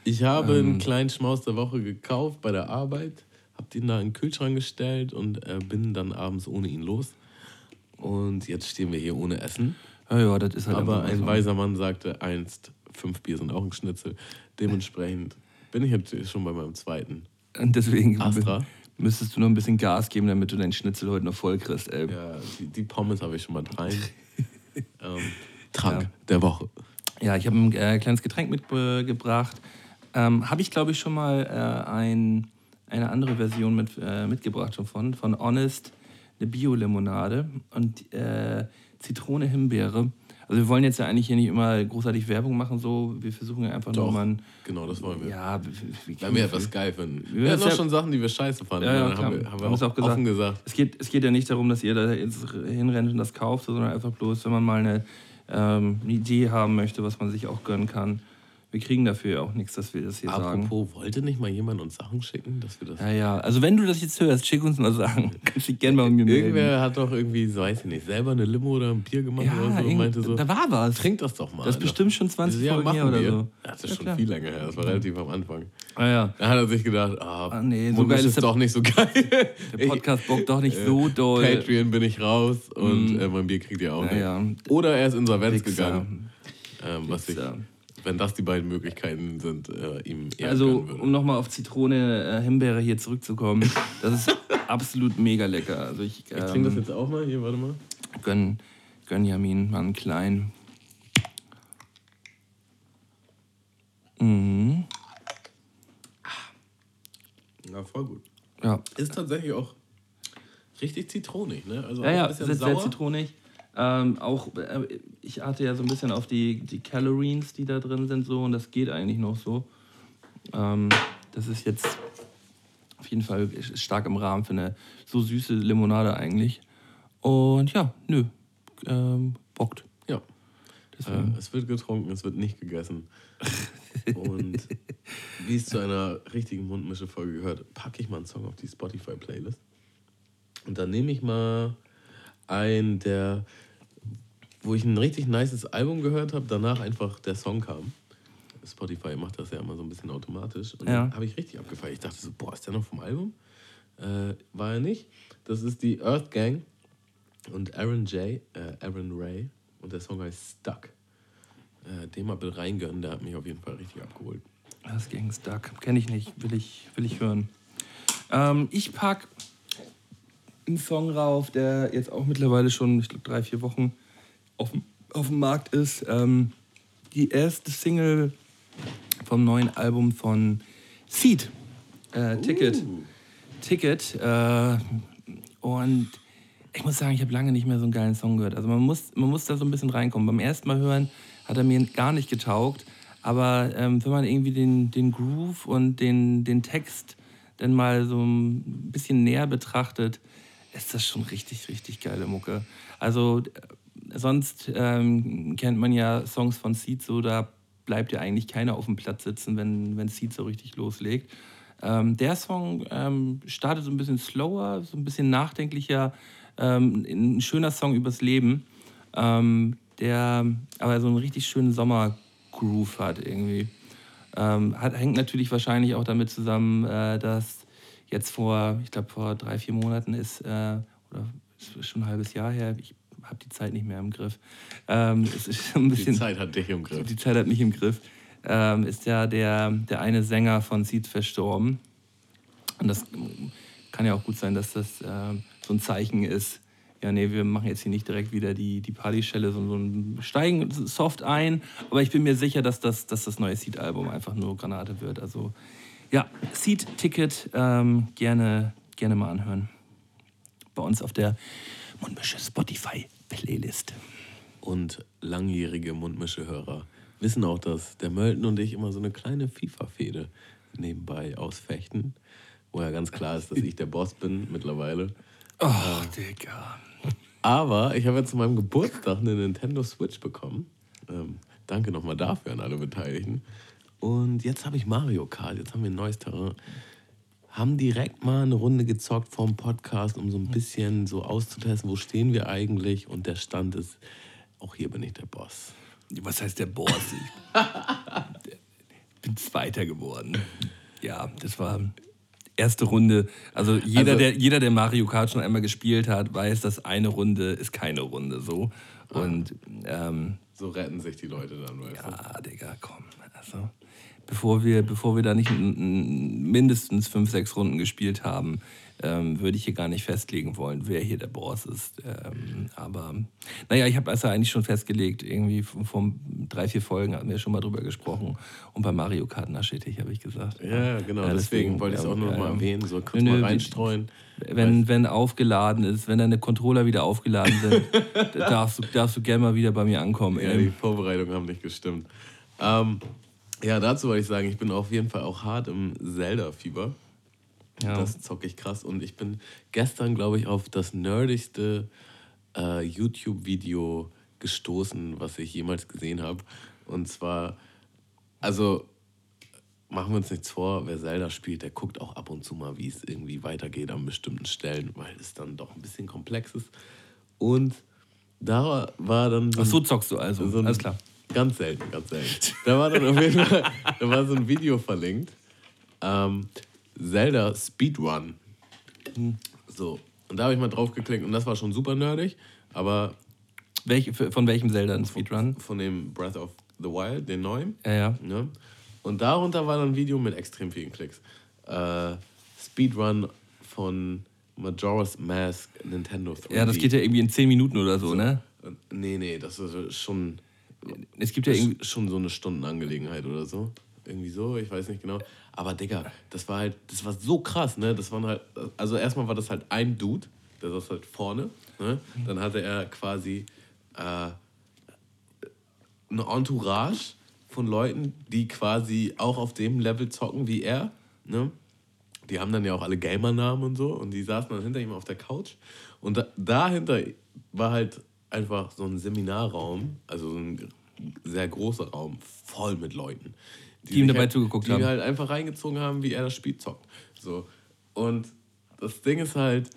Ich habe einen kleinen Schmaus der Woche gekauft bei der Arbeit, habe den da in den Kühlschrank gestellt und äh, bin dann abends ohne ihn los. Und jetzt stehen wir hier ohne Essen. Ja, ja, das ist halt Aber ein so. weiser Mann sagte einst, fünf Bier sind auch ein Schnitzel. Dementsprechend bin ich jetzt schon bei meinem zweiten. Und deswegen Astra. müsstest du noch ein bisschen Gas geben, damit du deinen Schnitzel heute noch voll kriegst, ey. Ja, die, die Pommes habe ich schon mal rein. [laughs] ähm, Trank Ja. der Woche. Ja, ich habe ein äh, kleines Getränk mitgebracht. Ähm, habe ich, glaube ich, schon mal äh, ein, eine andere Version mit, äh, mitgebracht schon von, von Honest, eine Bio-Limonade und äh, Zitrone, Himbeere. Also wir wollen jetzt ja eigentlich hier nicht immer großartig Werbung machen, so. Wir versuchen ja einfach nur Doch, mal ein, genau, das wollen wir. ja, wir, wir etwas geil finden. Wir, Ja, hatten auch ja- schon Sachen, die wir scheiße fanden. Ja, ja, haben wir, haben wir Haben auch, auch gesagt. offen gesagt. Es geht, es geht ja nicht darum, dass ihr da jetzt hinrennt und das kauft, sondern einfach bloß, wenn man mal eine, ähm, eine Idee haben möchte, was man sich auch gönnen kann. Wir kriegen dafür ja auch nichts, dass wir das hier sagen. Apropos, wollte nicht mal jemand uns Sachen schicken, dass wir das. Ja, ja. Also wenn du das jetzt hörst, schick uns mal Sachen. [laughs] Kannst dich gerne mal mit mir melden. Irgendwer hat doch irgendwie, so weiß ich nicht, selber eine Limo oder ein Bier gemacht Ja, oder so und meinte so, da war was. trink das doch mal. Das ist bestimmt schon 20 ja, Folgen her oder wir. so. Das ist Ja, schon klar. viel länger her, das war relativ am Anfang. Ah, ja. Da hat er sich gedacht, ah, Ah, nee, so geil ist doch nicht so geil. [laughs] Der Podcast bockt doch nicht so doll. Patreon bin ich raus und äh, mein Bier kriegt ihr auch nicht. Oder er ist insolvenz gegangen. Ähm, was ich. Wenn das die beiden Möglichkeiten sind, äh, ihm eher Also, um nochmal auf Zitrone, äh, Himbeere hier zurückzukommen, das ist [laughs] absolut mega lecker. Also ich, ich trinke das ähm, jetzt auch mal. Hier, warte mal. gönn, gönn Jamin mal einen kleinen. Mhm. Ja, voll gut. Ja, Ist tatsächlich auch richtig zitronig, ne? Also ja, auch ja ein bisschen sehr, zitronig. Ähm, auch, äh, ich achte ja so ein bisschen auf die, die Calories, die da drin sind, so, und das geht eigentlich noch so. Ähm, das ist jetzt auf jeden Fall stark im Rahmen für eine so süße Limonade eigentlich. Und ja, nö, ähm, bockt. Ja. Äh, es wird getrunken, es wird nicht gegessen. Und wie es zu einer richtigen Mundmische-Folge gehört, packe ich mal einen Song auf die Spotify-Playlist. Und dann nehme ich mal einen, der, wo ich ein richtig nices Album gehört habe, danach einfach der Song kam. Spotify macht das ja immer so ein bisschen automatisch. Und Ja. habe ich richtig abgefeiert. Ich dachte so, boah, ist der noch vom Album? Äh, war er nicht. Das ist die Earth Gang und Aaron J., äh, Aaron Ray. Und der Song heißt Stuck. Äh, den mal bitte reingönnen, der hat mich auf jeden Fall richtig abgeholt. Das Gangs Duck. Kenne ich nicht, will ich, will ich hören. Ähm, ich pack einen Song rauf, der jetzt auch mittlerweile schon, ich glaube, drei, vier Wochen auf, dem- auf dem Markt ist. Ähm, die erste Single vom neuen Album von Seed. Äh, Ticket. Ticket. Äh, und ich muss sagen, ich habe lange nicht mehr so einen geilen Song gehört. Also man muss, man muss da so ein bisschen reinkommen. Beim ersten Mal hören hat er mir gar nicht getaugt. Aber ähm, wenn man irgendwie den, den Groove und den, den Text denn mal so ein bisschen näher betrachtet, ist das schon richtig, richtig geile Mucke. Also sonst ähm, kennt man ja Songs von Seed so, da bleibt ja eigentlich keiner auf dem Platz sitzen, wenn, wenn Seed so richtig loslegt. Ähm, der Song ähm, startet so ein bisschen slower, so ein bisschen nachdenklicher, ähm, ein schöner Song übers Leben, ähm, der aber so einen richtig schönen Sommergroove hat irgendwie. Ähm, hat, hängt natürlich wahrscheinlich auch damit zusammen, äh, dass jetzt vor, ich glaube vor drei, vier Monaten ist, äh, oder ist schon ein halbes Jahr her, ich habe die Zeit nicht mehr im Griff. Ähm, bisschen, die Zeit hat dich im Griff. Die Zeit hat mich im Griff. Ähm, ist ja der, der eine Sänger von Seed verstorben. Und das kann ja auch gut sein, dass das äh, so ein Zeichen ist. Ja, nee, wir machen jetzt hier nicht direkt wieder die, die Partyschelle, sondern steigen soft ein. Aber ich bin mir sicher, dass das, dass das neue Seed-Album einfach nur Granate wird. Also ja, Seed-Ticket ähm, gerne, gerne mal anhören. Bei uns auf der Mundmische Spotify-Playlist. Und langjährige Mundmische-Hörer wissen auch, dass der Mölten und ich immer so eine kleine FIFA-Fehde nebenbei ausfechten. Wo ja ganz klar ist, dass ich der Boss bin mittlerweile. Oh, äh, Digga. Aber ich habe ja zu meinem Geburtstag eine Nintendo Switch bekommen. Ähm, danke nochmal dafür an alle Beteiligten. Und jetzt habe ich Mario Kart, jetzt haben wir ein neues Terrain. Haben direkt mal eine Runde gezockt vom Podcast, um so ein bisschen so auszutesten, wo stehen wir eigentlich. Und der Stand ist, auch hier bin ich der Boss. Was heißt der Boss? Ich [laughs] bin Zweiter geworden. Ja, das war erste Runde. Also jeder, also, der, jeder, der Mario Kart schon einmal gespielt hat, weiß, dass eine Runde ist keine Runde so. Und ähm, so retten sich die Leute dann, weißt Ja, du? Digga, komm. Also, bevor wir, bevor wir da nicht mindestens fünf, sechs Runden gespielt haben, ähm, würde ich hier gar nicht festlegen wollen, wer hier der Boss ist. Ähm, aber naja, ich habe also eigentlich schon festgelegt, irgendwie vor drei, vier Folgen hatten wir schon mal drüber gesprochen. Und bei Mario Kart Naschittig habe ich gesagt. Ja, genau, ja, deswegen, deswegen, wollte ich es auch nur mal erwähnen, so kurz nö, mal reinstreuen. Wenn, wenn aufgeladen ist, wenn deine Controller wieder aufgeladen sind, [laughs] darfst, du, darfst du gerne mal wieder bei mir ankommen. Ja, die Vorbereitungen haben nicht gestimmt. Ähm, ja, dazu wollte ich sagen, ich bin auf jeden Fall auch hart im Zelda-Fieber. Ja. Das zocke ich krass. Und ich bin gestern, glaube ich, auf das nerdigste äh, YouTube-Video gestoßen, was ich jemals gesehen habe. Und zwar, also machen wir uns nichts vor, wer Zelda spielt, der guckt auch ab und zu mal, wie es irgendwie weitergeht an bestimmten Stellen, weil es dann doch ein bisschen komplex ist. Und da war dann. So Ach so zockst du also, so ein, alles klar. Ganz selten, ganz selten. Da war dann auf jeden Fall da war so ein Video verlinkt. Ähm, Zelda Speedrun. So. Und da habe ich mal drauf geklickt und das war schon super nerdig, aber. Welch, von welchem Zelda ein Speedrun? Von dem Breath of the Wild, den neuen. Ja, ja. ja. Und darunter war dann ein Video mit extrem vielen Klicks. Äh, Speedrun von Majora's Mask Nintendo 3D. Ja, das geht ja irgendwie in 10 Minuten oder so, so. ne? Nee, nee, das ist schon. Es gibt ja irgendwie. Schon so eine Stundenangelegenheit oder so. Irgendwie so, ich weiß nicht genau. Aber Digga, das war halt, das war so krass, ne? Das waren halt, also erstmal war das halt ein Dude, der saß halt vorne. Ne? Dann hatte er quasi äh, eine Entourage von Leuten, die quasi auch auf dem Level zocken wie er. Ne? Die haben dann ja auch alle Gamer-Namen und so und die saßen dann hinter ihm auf der Couch. Und da, dahinter war halt einfach so ein Seminarraum, also so ein sehr großer Raum, voll mit Leuten. Die, die ihm dabei halt, zugeguckt die haben. Die halt einfach reingezogen haben, wie er das Spiel zockt. So. Und das Ding ist halt,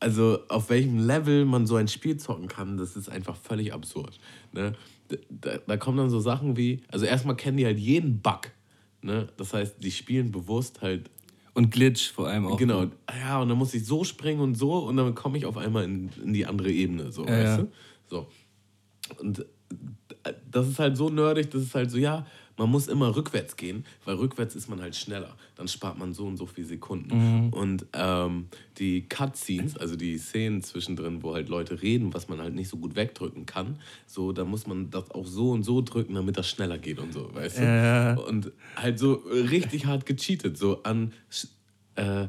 also auf welchem Level man so ein Spiel zocken kann, das ist einfach völlig absurd. Ne? Da, da kommen dann so Sachen wie, also erstmal kennen die halt jeden Bug. Ne? Das heißt, die spielen bewusst halt. Und Glitch vor allem auch. Genau, ja, und dann muss ich so springen und so und dann komme ich auf einmal in, in die andere Ebene. So, ja, weißt ja. du? So. Und das ist halt so nerdig, das ist halt so, ja, man muss immer rückwärts gehen, weil rückwärts ist man halt schneller. Dann spart man so und so viele Sekunden. Mhm. Und ähm, die Cutscenes, also die Szenen zwischendrin, wo halt Leute reden, was man halt nicht so gut wegdrücken kann, so, da muss man das auch so und so drücken, damit das schneller geht und so, weißt du? Äh. Und halt so richtig hart gecheatet, so an äh,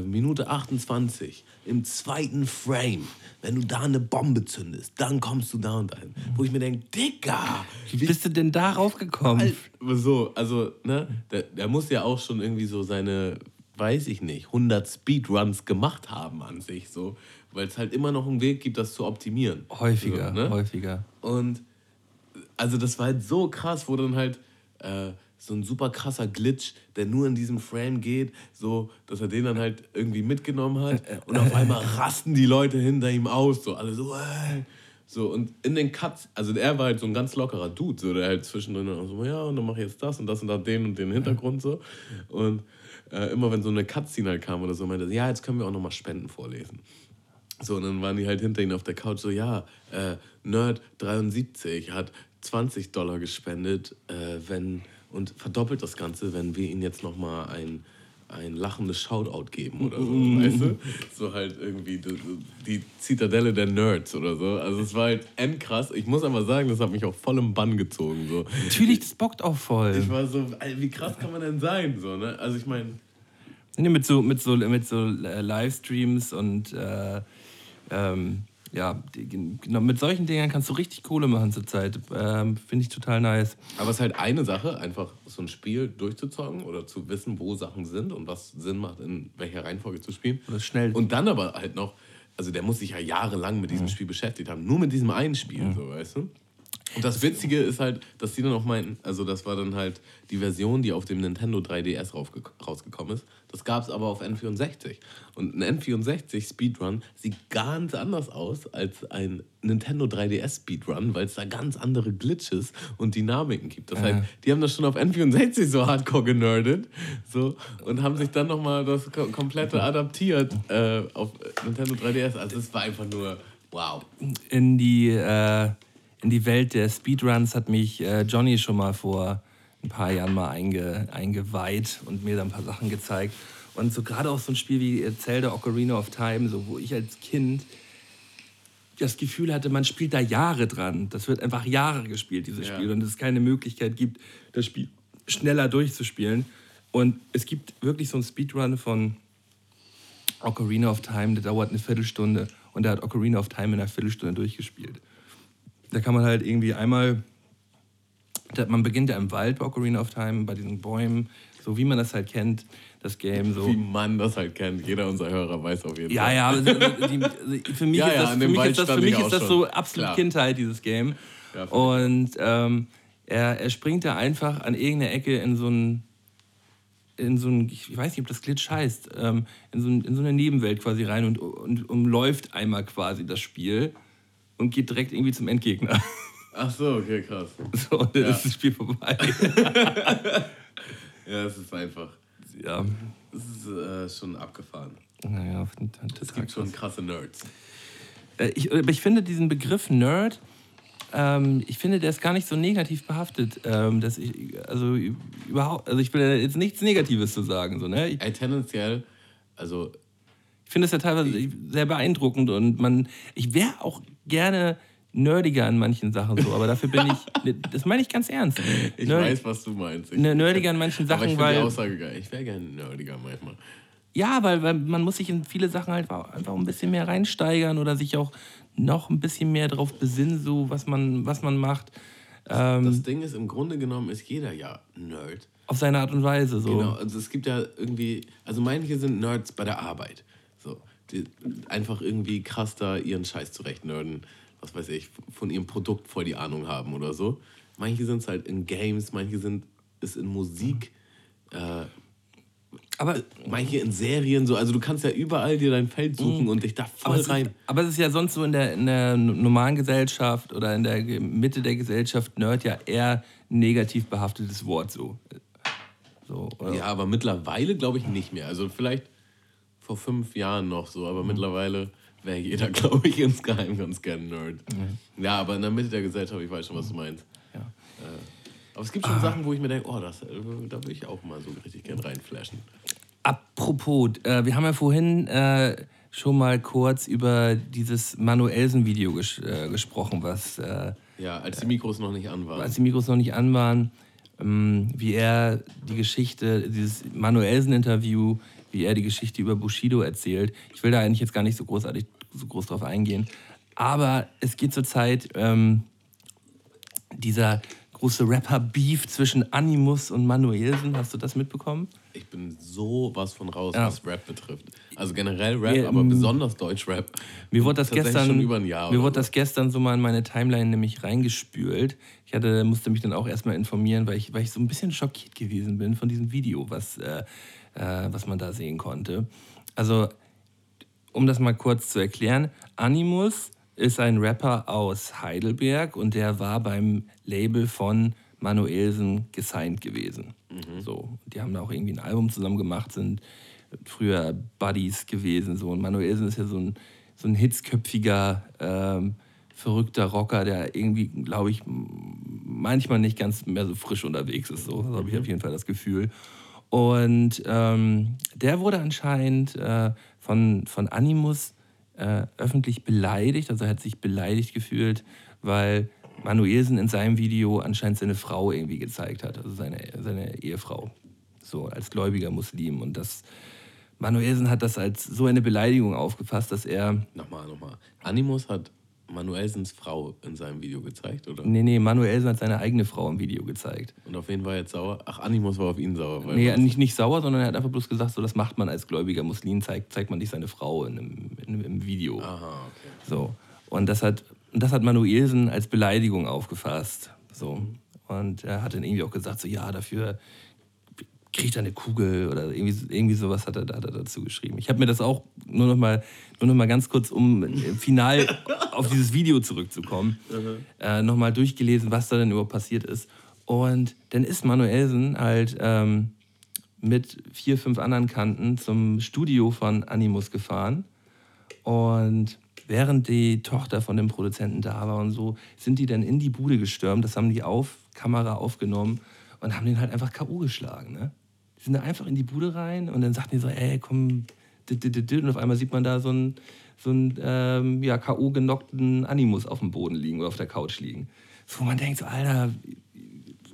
Minute 28 im zweiten Frame, wenn du da eine Bombe zündest, dann kommst du da und dahin. Wo ich mir denke, Digga! Wie bist du denn darauf gekommen? so, also, ne, der, der muss ja auch schon irgendwie so seine weiß ich nicht, 100 Speedruns gemacht haben an sich, so, weil es halt immer noch einen Weg gibt, das zu optimieren. Häufiger, so, ne? häufiger. Und also das war halt so krass, wo dann halt äh, so ein super krasser Glitch, der nur in diesem Frame geht, so, dass er den dann halt irgendwie mitgenommen hat und auf einmal rasten die Leute hinter ihm aus, so alle so, äh. So, und in den Cuts, also er war halt so ein ganz lockerer Dude, so, der halt zwischendrin so, ja, und dann mache ich jetzt das und das und dann den und den Hintergrund so. Und äh, immer wenn so eine Cutscene halt kam oder so, meinte er, ja, jetzt können wir auch nochmal Spenden vorlesen. So, und dann waren die halt hinter ihm auf der Couch so, ja, äh, Nerd73 hat 20 Dollar gespendet, äh, wenn, und verdoppelt das Ganze, wenn wir ihm jetzt nochmal ein ein lachendes Shoutout geben oder so, weißt du? So halt irgendwie die, die Zitadelle der Nerds oder so. Also es war halt endkrass. Ich muss aber sagen, das hat mich auch voll im Bann gezogen. So. Natürlich, das bockt auch voll. Ich war so, wie krass kann man denn sein? So, ne? Also ich meine... Nee, mit so, mit so, mit so äh, Livestreams und äh, ähm, ja, genau, mit solchen Dingen kannst du richtig Kohle machen zurzeit. Ähm, Finde ich total nice. Aber es ist halt eine Sache, einfach so ein Spiel durchzuzocken oder zu wissen, wo Sachen sind und was Sinn macht, in welcher Reihenfolge zu spielen. Oder schnell. Und dann aber halt noch, also der muss sich ja jahrelang mit diesem mhm. Spiel beschäftigt haben, nur mit diesem einen Spiel, mhm. so, weißt du? Und das Witzige ist halt, dass die dann auch meinten, also das war dann halt die Version, die auf dem Nintendo 3DS rausgekommen ist. Das gab es aber auf N64. Und ein N64 Speedrun sieht ganz anders aus als ein Nintendo 3DS Speedrun, weil es da ganz andere Glitches und Dynamiken gibt. Das heißt, die haben das schon auf N64 so hardcore generdet so, und haben sich dann nochmal das komplette adaptiert äh, auf Nintendo 3DS. Also es war einfach nur wow. In die... Äh in die Welt der Speedruns hat mich äh, Johnny schon mal vor ein paar Jahren mal einge, eingeweiht und mir da ein paar Sachen gezeigt. Und so gerade auch so ein Spiel wie äh, Zelda Ocarina of Time, so wo ich als Kind das Gefühl hatte, man spielt da Jahre dran. Das wird einfach Jahre gespielt, dieses ja. Spiel. Und es keine Möglichkeit gibt, das Spiel schneller durchzuspielen. Und es gibt wirklich so einen Speedrun von Ocarina of Time, der dauert eine Viertelstunde. Und der hat Ocarina of Time in einer Viertelstunde durchgespielt. Da kann man halt irgendwie einmal, man beginnt ja im Wald bei Ocarina of Time, bei diesen Bäumen, so wie man das halt kennt, das Game so. Wie man das halt kennt, jeder unserer Hörer weiß auf jeden ja, Fall. Ja, ja, [laughs] für mich ja, ist das, für mich ist das, für mich ist das so absolut Klar. Kindheit, dieses Game. Ja, Und ähm, er, er springt da einfach an irgendeine Ecke in so ein in so ein, ich weiß nicht, ob das Glitch heißt, ähm, in, so ein, in so eine Nebenwelt quasi rein und, und umläuft einmal quasi das Spiel und geht direkt irgendwie zum Endgegner. Ach so, okay, krass. [laughs] So, und dann ja. ist das Spiel vorbei. [laughs] ja, es ist einfach. Ja. Es ist äh, schon abgefahren. Naja, es gibt schon krasse Nerds. Äh, ich, aber ich finde diesen Begriff Nerd, ähm, ich finde, der ist gar nicht so negativ behaftet. Ähm, dass ich, also überhaupt, also ich will jetzt nichts Negatives zu sagen. So, ne? Ich, Ey, tendenziell, also ich finde es ja teilweise sehr beeindruckend und man, ich wäre auch gerne nerdiger an manchen Sachen so, aber dafür bin ich, [laughs] das meine ich ganz ernst. Ich Nerd, weiß, was du meinst. Ich, nerdiger an manchen Sachen, aber ich weil. Die Aussage geil. Ich wäre gerne nerdiger manchmal. Ja, weil, weil man muss sich in viele Sachen halt einfach ein bisschen mehr reinsteigern oder sich auch noch ein bisschen mehr darauf besinnen, so was man, was man macht. Ähm, das Ding ist, im Grunde genommen ist jeder ja Nerd. Auf seine Art und Weise so. Genau, also es gibt ja irgendwie, also manche sind Nerds bei der Arbeit. Einfach irgendwie krass da ihren Scheiß zurecht nerden, was weiß ich, von ihrem Produkt voll die Ahnung haben oder so. Manche sind es halt in Games, manche sind es in Musik. Äh, aber manche in Serien so, also du kannst ja überall dir dein Feld suchen mhm. und dich da voll aber rein. Ist, aber es ist ja sonst so in der, in der normalen Gesellschaft oder in der Mitte der Gesellschaft Nerd ja eher negativ behaftetes Wort so. so ja, aber mittlerweile glaube ich nicht mehr. Also vielleicht vor fünf Jahren noch so, aber mhm. mittlerweile wäre jeder, [laughs] glaube ich, insgeheim ganz gern Nerd. Mhm. Ja, aber in der Mitte der Gesellschaft, ich weiß schon, was du meinst. Ja. Äh, aber es gibt schon ah. Sachen, wo ich mir denke, oh, das, äh, da würde ich auch mal so richtig gern reinflashen. Apropos, äh, wir haben ja vorhin äh, schon mal kurz über dieses Manuelsen-Video ges äh, gesprochen, was. Äh, ja, als die Mikros noch nicht an waren. Als die Mikros noch nicht an waren, ähm, wie er die Geschichte, dieses Manuelsen-Interview wie er die Geschichte über Bushido erzählt. Ich will da eigentlich jetzt gar nicht so großartig so groß drauf eingehen. Aber es geht zurzeit ähm, dieser große Rapper-Beef zwischen Animus und Manuelsen. Hast du das mitbekommen? Ich bin so was von raus, Ja. was Rap betrifft. Also generell Rap, Ja, aber mm. besonders Deutschrap. Mir wurde das gestern, schon über ein Jahr mir wurde das gestern so mal in meine Timeline nämlich reingespült. Ich hatte, musste mich dann auch erstmal informieren, weil ich, weil ich so ein bisschen schockiert gewesen bin von diesem Video, was, äh, äh, was man da sehen konnte. Also, um das mal kurz zu erklären, Animus ist ein Rapper aus Heidelberg und der war beim Label von Manuelsen gesigned gewesen. So, die haben da auch irgendwie ein Album zusammen gemacht, sind früher Buddies gewesen. So. Und Manuelsen ist ja so ein, so ein hitzköpfiger, ähm, verrückter Rocker, der irgendwie, glaube ich, manchmal nicht ganz mehr so frisch unterwegs ist. So, so habe ich auf jeden Fall das Gefühl. Und ähm, der wurde anscheinend äh, von, von Animus äh, öffentlich beleidigt, also er hat sich beleidigt gefühlt, weil Manuelsen in seinem Video anscheinend seine Frau irgendwie gezeigt hat, also seine, seine Ehefrau, so als gläubiger Muslim. Und das Manuelsen hat das als so eine Beleidigung aufgefasst, dass er, Nochmal, nochmal. Animus hat Manuelsens Frau in seinem Video gezeigt, oder? nee, nee, Manuelsen hat seine eigene Frau im Video gezeigt. Und auf wen war er jetzt sauer? Ach, Animus war auf ihn sauer. Weil Nee, nicht, nicht sauer, sondern er hat einfach bloß gesagt, so das macht man als gläubiger Muslim, zeigt, zeigt man nicht seine Frau in einem, in einem, im Video. Aha, okay. So. Und das hat, das hat Manuelsen als Beleidigung aufgefasst. So. Und er hat dann irgendwie auch gesagt, so ja, dafür kriegt er eine Kugel oder irgendwie, irgendwie sowas hat er, hat er dazu geschrieben. Ich habe mir das auch nur noch mal, nur noch mal ganz kurz, um final [laughs] auf dieses Video zurückzukommen, äh, noch mal durchgelesen, was da denn überhaupt passiert ist. Und dann ist Manuelsen halt ähm, mit vier, fünf anderen Kanten zum Studio von Animus gefahren. Und während die Tochter von dem Produzenten da war und so, sind die dann in die Bude gestürmt. Das haben die auf Kamera aufgenommen und haben den halt einfach K.O. geschlagen. Ne? Die sind da einfach in die Bude rein und dann sagten die so, ey, komm, und auf einmal sieht man da so einen, so einen ähm, ja, K.O. genockten Animus auf dem Boden liegen oder auf der Couch liegen. So, man denkt so, Alter,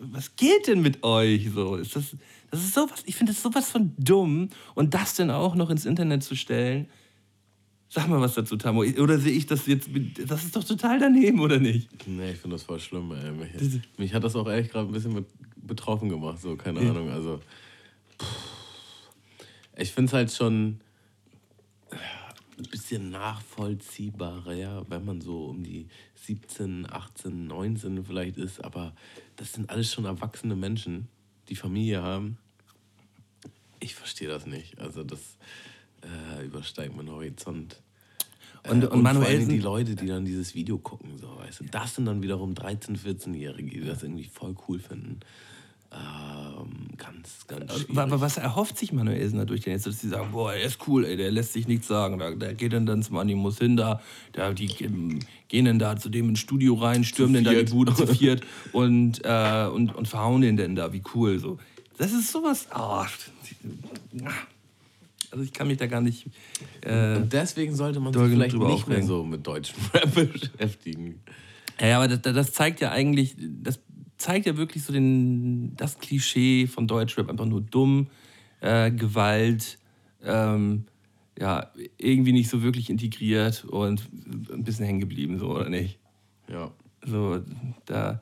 was geht denn mit euch? So, ist das, das ist sowas, ich finde das sowas von dumm. Und das dann auch noch ins Internet zu stellen. Sag mal was dazu, Tamo. Oder sehe ich das jetzt, das ist doch total daneben, oder nicht? Nee, ich finde das voll schlimm, ey. Mich, mich hat das auch ehrlich gerade ein bisschen betroffen gemacht, so, keine Ahnung. Also. Ich finde es halt schon ein bisschen nachvollziehbarer, ja, wenn man so um die 17, 18, 19 vielleicht ist. Aber das sind alles schon erwachsene Menschen, die Familie haben. Ich verstehe das nicht. Also, das äh, übersteigt meinen Horizont. Und- Äh, und vor allem Manuelsen- die Leute, die dann dieses Video gucken, so, weißt du, das sind dann wiederum 13-, 14-Jährige, die das irgendwie voll cool finden. Ähm, ganz, ganz schwierig. Wa- wa- Was erhofft sich Manuelsen dadurch denn jetzt, dass die sagen, boah, er ist cool, ey, der lässt sich nichts sagen, der, der geht dann, dann zum Animus hin, da, da die ähm, gehen dann da zu dem ins Studio rein, stürmen dann da die. Bude zu [laughs] viert und, äh, und, und verhauen den denn da, wie cool, so. Das ist sowas, ah, also ich kann mich da gar nicht, äh, Und deswegen sollte man sich vielleicht nicht mehr aufregen. so mit deutschem [laughs] Rap beschäftigen. Ja, aber das, das zeigt ja eigentlich, das zeigt ja wirklich so den, das Klischee von Deutschrap, einfach nur dumm, äh, Gewalt, ähm, ja, irgendwie nicht so wirklich integriert und ein bisschen hängen geblieben, so, oder nicht? Ja. So, da,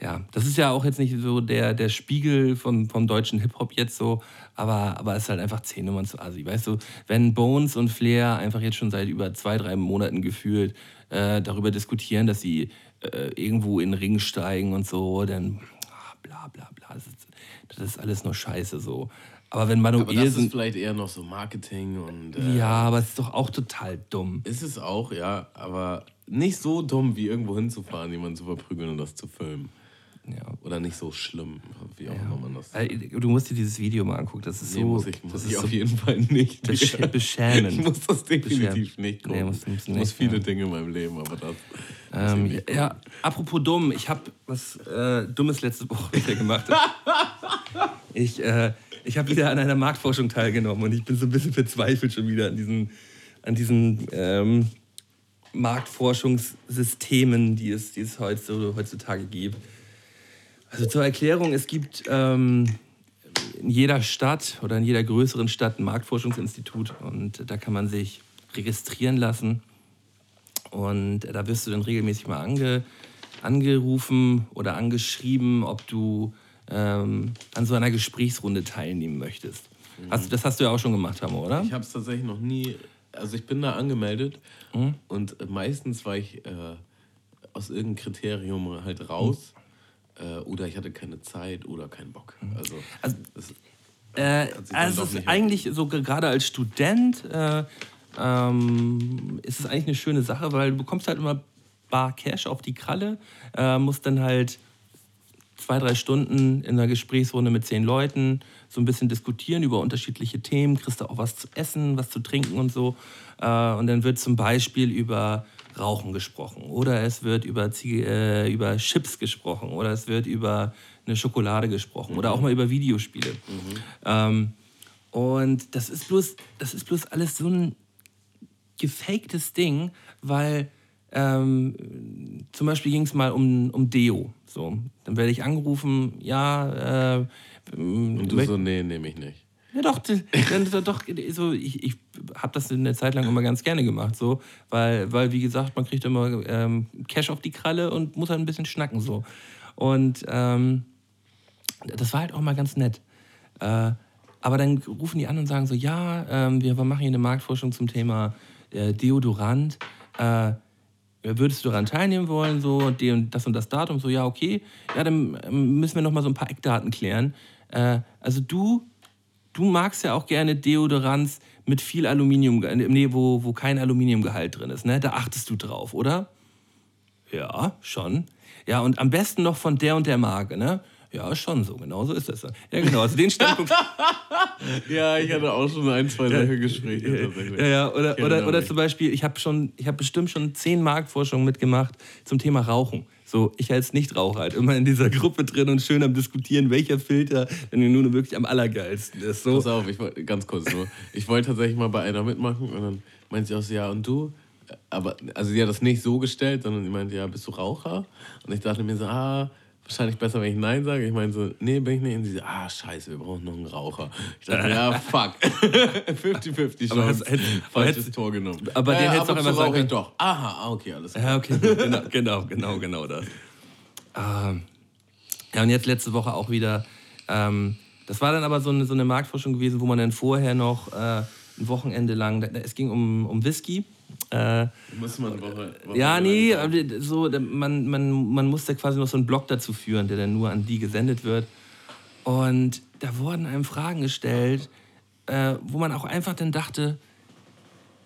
ja, das ist ja auch jetzt nicht so der, der Spiegel von, vom deutschen Hip-Hop jetzt so, aber, aber es ist halt einfach zehn Nummern zu assi. Weißt du, wenn Bones und Flair einfach jetzt schon seit über zwei, drei Monaten gefühlt äh, darüber diskutieren, dass sie äh, irgendwo in den Ring steigen und so, dann ah, bla bla bla. Das ist, das ist alles nur Scheiße so. Aber wenn Aber das ist vielleicht eher noch so Marketing und. Äh, Ja, aber es ist doch auch total dumm. Ist es auch, ja, aber nicht so dumm, wie irgendwo hinzufahren, jemanden zu verprügeln und das zu filmen. Ja. Oder nicht so schlimm, wie auch immer man das. Ey, Du musst dir dieses Video mal angucken. Das ist Nee, so. muss ich, muss das ich ist auf so jeden Fall nicht. besch [laughs] beschämend. Ich muss das definitiv Beschämend. nicht Nee, gucken. musst- musst ich nicht, muss viele ja. Dinge in meinem Leben, aber das. muss Ähm, ich ja, apropos dumm, ich habe was äh, Dummes letzte Woche [laughs] wieder gemacht. [laughs] ich äh, ich habe wieder an einer Marktforschung teilgenommen und ich bin so ein bisschen verzweifelt schon wieder an diesen, an diesen ähm, Marktforschungssystemen, die es, die es heutzu- heutzutage gibt. Also zur Erklärung, es gibt ähm, in jeder Stadt oder in jeder größeren Stadt ein Marktforschungsinstitut und da kann man sich registrieren lassen. Und da wirst du dann regelmäßig mal ange, angerufen oder angeschrieben, ob du ähm, an so einer Gesprächsrunde teilnehmen möchtest. Mhm. Hast, das hast du ja auch schon gemacht, Hammer, oder? Ich habe es tatsächlich noch nie. Also ich bin da angemeldet Mhm. und meistens war ich äh, aus irgendeinem Kriterium halt raus. Äh, oder ich hatte keine Zeit oder keinen Bock. Also, Also, das, Äh, also es ist nicht eigentlich so ge- gerade als Student äh, ähm, ist es eigentlich eine schöne Sache, weil du bekommst halt immer bar Cash auf die Kralle, äh, musst dann halt zwei, drei Stunden in einer Gesprächsrunde mit zehn Leuten so ein bisschen diskutieren über unterschiedliche Themen, kriegst du auch was zu essen, was zu trinken und so. Äh, und dann wird zum Beispiel über Rauchen gesprochen oder es wird über, Ziege, äh, über Chips gesprochen oder es wird über eine Schokolade gesprochen oder auch mal über Videospiele. Ähm, und das ist, bloß, das ist bloß alles so ein gefaktes Ding, weil ähm, zum Beispiel ging es mal um, um Deo. So, dann werde ich angerufen, ja, äh, und du so, nee, nehme ich nicht. Ja doch, dann, doch, so, ich, ich habe das eine Zeit lang immer ganz gerne gemacht, so, weil, weil wie gesagt, man kriegt immer ähm, Cash auf die Kralle und muss halt ein bisschen schnacken so. Und ähm, das war halt auch mal ganz nett. Äh, aber dann rufen die an und sagen so, ja, ähm, wir machen hier eine Marktforschung zum Thema äh, Deodorant. Äh, würdest du daran teilnehmen wollen, so und das und das Datum, so ja, okay. Ja, dann ähm, müssen wir noch mal so ein paar Eckdaten klären. Äh, also du, du magst ja auch gerne Deodorants mit viel Aluminium, nee, wo, wo kein Aluminiumgehalt drin ist, ne? Da achtest du drauf, oder? Ja, schon. Ja, und am besten noch von der und der Marke, ne? Ja, schon so, genau so ist das. Ja, genau, also den Standpunkt. [laughs] Ja, ich hatte auch schon ein, zwei solche Gespräche tatsächlich. Ja, ja, oder, oder, oder zum Beispiel, ich habe schon, ich habe bestimmt schon zehn Marktforschungen mitgemacht zum Thema Rauchen. So, ich als Nichtraucher halt immer in dieser Gruppe drin und schön am diskutieren, welcher Filter denn nun wirklich am allergeilsten ist. So. Pass auf, ich wollte ganz kurz nur. Ich wollte tatsächlich mal bei einer mitmachen und dann meinte sie auch so, ja, und du? Aber, also sie hat das nicht so gestellt, sondern sie meinte, ja, bist du Raucher? Und ich dachte mir so, ah, wahrscheinlich besser, wenn ich Nein sage. Ich meine so, nee, bin ich nicht. Und sie so, ah, scheiße, wir brauchen noch einen Raucher. Ich dachte, ja, [laughs] fuck. [laughs] 50-50 Aber Chance. hast- hätt- Falsches hättest- Tor genommen. aber den ja, hättest du auch zu sagen können- doch. Aha, ah, okay, alles klar. Ja, okay, genau, [laughs] genau, genau, genau das. Ähm, ja, und jetzt letzte Woche auch wieder. Ähm, das war dann aber so eine, so eine Marktforschung gewesen, wo man dann vorher noch äh, ein Wochenende lang, es ging um, um Whisky. Äh, Muss man Woche, Woche ja, nee, so, man, man, man musste quasi noch so einen Blog dazu führen, der dann nur an die gesendet wird. Und da wurden einem Fragen gestellt, äh, wo man auch einfach dann dachte,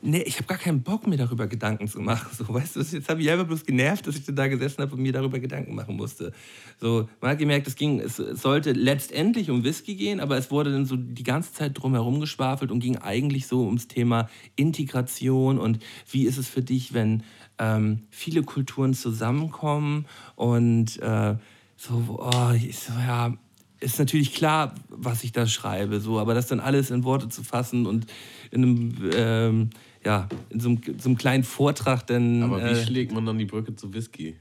nee, ich habe gar keinen Bock, mir darüber Gedanken zu machen. So, weißt du, jetzt habe ich einfach bloß genervt, dass ich da gesessen habe und mir darüber Gedanken machen musste. So, man hat gemerkt, es, ging, es, sollte letztendlich um Whisky gehen, aber es wurde dann so die ganze Zeit drumherum geschwafelt und ging eigentlich so ums Thema Integration und wie ist es für dich, wenn ähm, viele Kulturen zusammenkommen und äh, so, oh, ich ja, ist natürlich klar, was ich da schreibe, so, aber das dann alles in Worte zu fassen und in einem, ähm, ja, in so einem, so einem kleinen Vortrag dann. Aber wie äh, schlägt man dann die Brücke zu Whisky?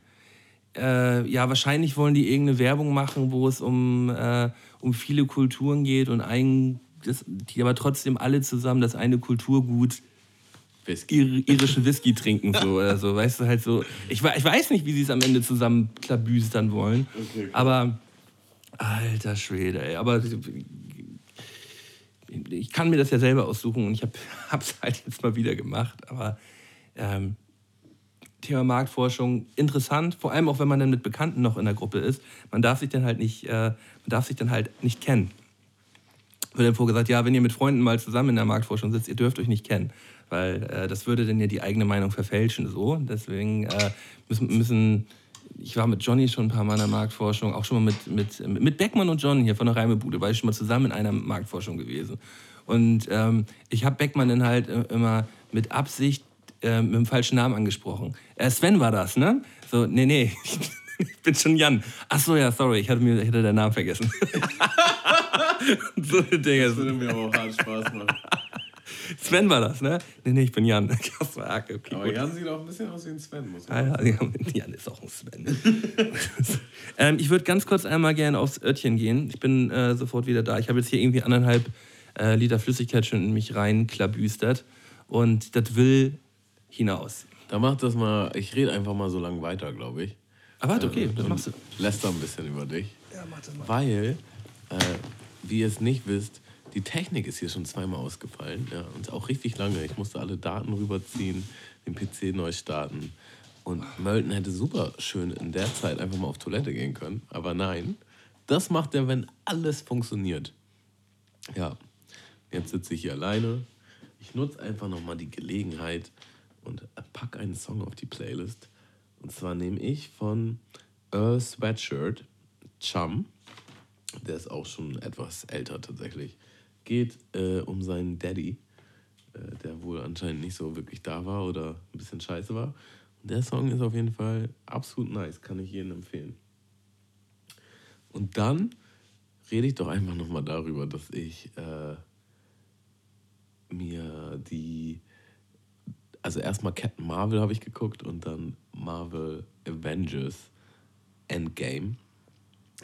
äh, ja, wahrscheinlich wollen die irgendeine Werbung machen, wo es um, äh, um viele Kulturen geht und ein, das, die aber trotzdem alle zusammen das eine Kulturgut Whisky. ir irischen Whisky trinken, so oder so. Weißt du, halt so. Ich, ich weiß nicht, wie sie es am Ende zusammen klabüstern wollen. Okay, aber, alter Schwede, ey. Aber ich kann mir das ja selber aussuchen und ich habe es [laughs] halt jetzt mal wieder gemacht. Aber ähm, Thema Marktforschung interessant, vor allem auch wenn man dann mit Bekannten noch in der Gruppe ist. Man darf sich dann halt nicht, äh, man darf sich dann halt nicht kennen. Wird dann vorgesagt, ja, wenn ihr mit Freunden mal zusammen in der Marktforschung sitzt, ihr dürft euch nicht kennen, weil äh, das würde dann ja die eigene Meinung verfälschen. So, deswegen äh, müssen, müssen ich war mit Johnny schon ein paar Mal in der Marktforschung, auch schon mal mit, mit, mit Beckmann und John hier von der Reimebude, war ich schon mal zusammen in einer Marktforschung gewesen. Und ähm, ich habe Beckmann dann halt äh, immer mit Absicht äh, mit dem falschen Namen angesprochen. Äh, Sven war das, ne? So, nee, nee, [laughs] ich bin schon Jan. Ach so, ja, sorry, ich hatte, mir, ich hatte den Namen vergessen. [laughs] [laughs] so eine Dinge. Das würde mir aber auch hart Spaß machen. [laughs] Sven war das, ne? Nee, nee, ich bin Jan. [laughs] Das okay, Aber gut. Jan sieht auch ein bisschen aus wie ein Sven, muss man Ah, sagen. ja, ja, Jan ist auch ein Sven. [laughs] ähm, ich würde ganz kurz einmal gerne aufs Örtchen gehen. Ich bin äh, sofort wieder da. Ich habe jetzt hier irgendwie anderthalb äh, Liter Flüssigkeit schon in mich reinklabüstert. Und das will hinaus. Da macht das mal, ich rede einfach mal so lange weiter, glaube ich. Ah, warte, okay, das und machst du. läster ein bisschen über dich. Ja, mach das mal. Weil, äh, wie ihr es nicht wisst, die Technik ist hier schon zweimal ausgefallen. Ja, und auch richtig lange. Ich musste alle Daten rüberziehen, den PC neu starten. Und Mölten hätte super schön in der Zeit einfach mal auf Toilette gehen können. Aber nein, das macht er, wenn alles funktioniert. Ja, jetzt sitze ich hier alleine. Ich nutze einfach nochmal die Gelegenheit und packe einen Song auf die Playlist. Und zwar nehme ich von Earl Sweatshirt Chum. Der ist auch schon etwas älter tatsächlich. Geht äh, um seinen Daddy, äh, der wohl anscheinend nicht so wirklich da war oder ein bisschen scheiße war. Und der Song ist auf jeden Fall absolut nice, kann ich jedem empfehlen. Und dann rede ich doch einfach nochmal darüber, dass ich äh, mir die. Also erstmal Captain Marvel habe ich geguckt und dann Marvel Avengers Endgame.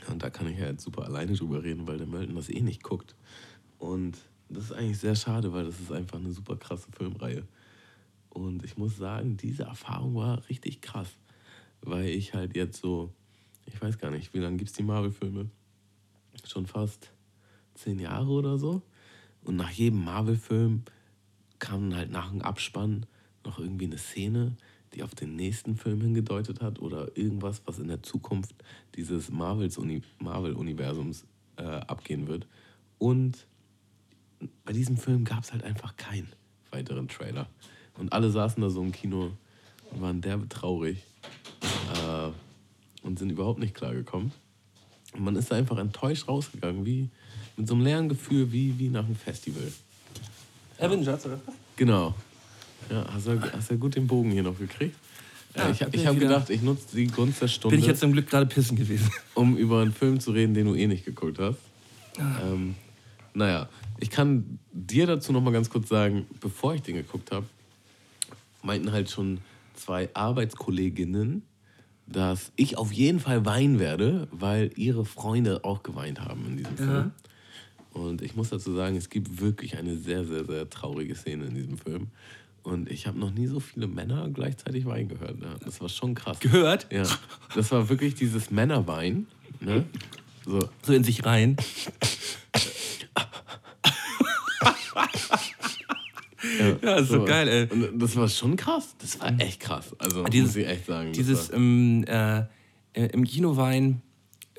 Und da kann ich ja jetzt super alleine drüber reden, weil der Melton das eh nicht guckt. Und das ist eigentlich sehr schade, weil das ist einfach eine super krasse Filmreihe. Und ich muss sagen, diese Erfahrung war richtig krass. Weil ich halt jetzt so, ich weiß gar nicht, wie lange gibt es die Marvel-Filme? Schon fast zehn Jahre oder so. Und nach jedem Marvel-Film kam halt nach dem Abspann noch irgendwie eine Szene, die auf den nächsten Film hingedeutet hat oder irgendwas, was in der Zukunft dieses Marvel-Universums äh, abgehen wird. Und bei diesem Film gab es halt einfach keinen weiteren Trailer. Und alle saßen da so im Kino und waren derbe traurig äh, und sind überhaupt nicht klargekommen. Und man ist da einfach enttäuscht rausgegangen, wie mit so einem leeren Gefühl, wie, wie nach einem Festival. Avengers, oder? Genau. Ja, hast du, hast du gut den Bogen hier noch gekriegt? Ja, Äh, ich bin ich habe wieder- gedacht, ich nutze die Gunst der Stunde, Bin ich jetzt zum Glück gerade pissen gewesen. [laughs] um über einen Film zu reden, den du eh nicht geguckt hast. Ähm, naja, ich kann dir dazu noch mal ganz kurz sagen, bevor ich den geguckt habe, meinten halt schon zwei Arbeitskolleginnen, dass ich auf jeden Fall weinen werde, weil ihre Freunde auch geweint haben in diesem Film. Und ich muss dazu sagen, es gibt wirklich eine sehr, sehr, sehr traurige Szene in diesem Film. Und ich habe noch nie so viele Männer gleichzeitig weinen gehört. Ja, das war schon krass. Gehört? Ja, das war wirklich dieses Männerwein. Ne? So, So in sich rein. Ja, ist so geil, ey. Und das war schon krass. Das war echt krass. Also Dieses- muss ich echt sagen. Dieses war, ähm, äh, im Kinowein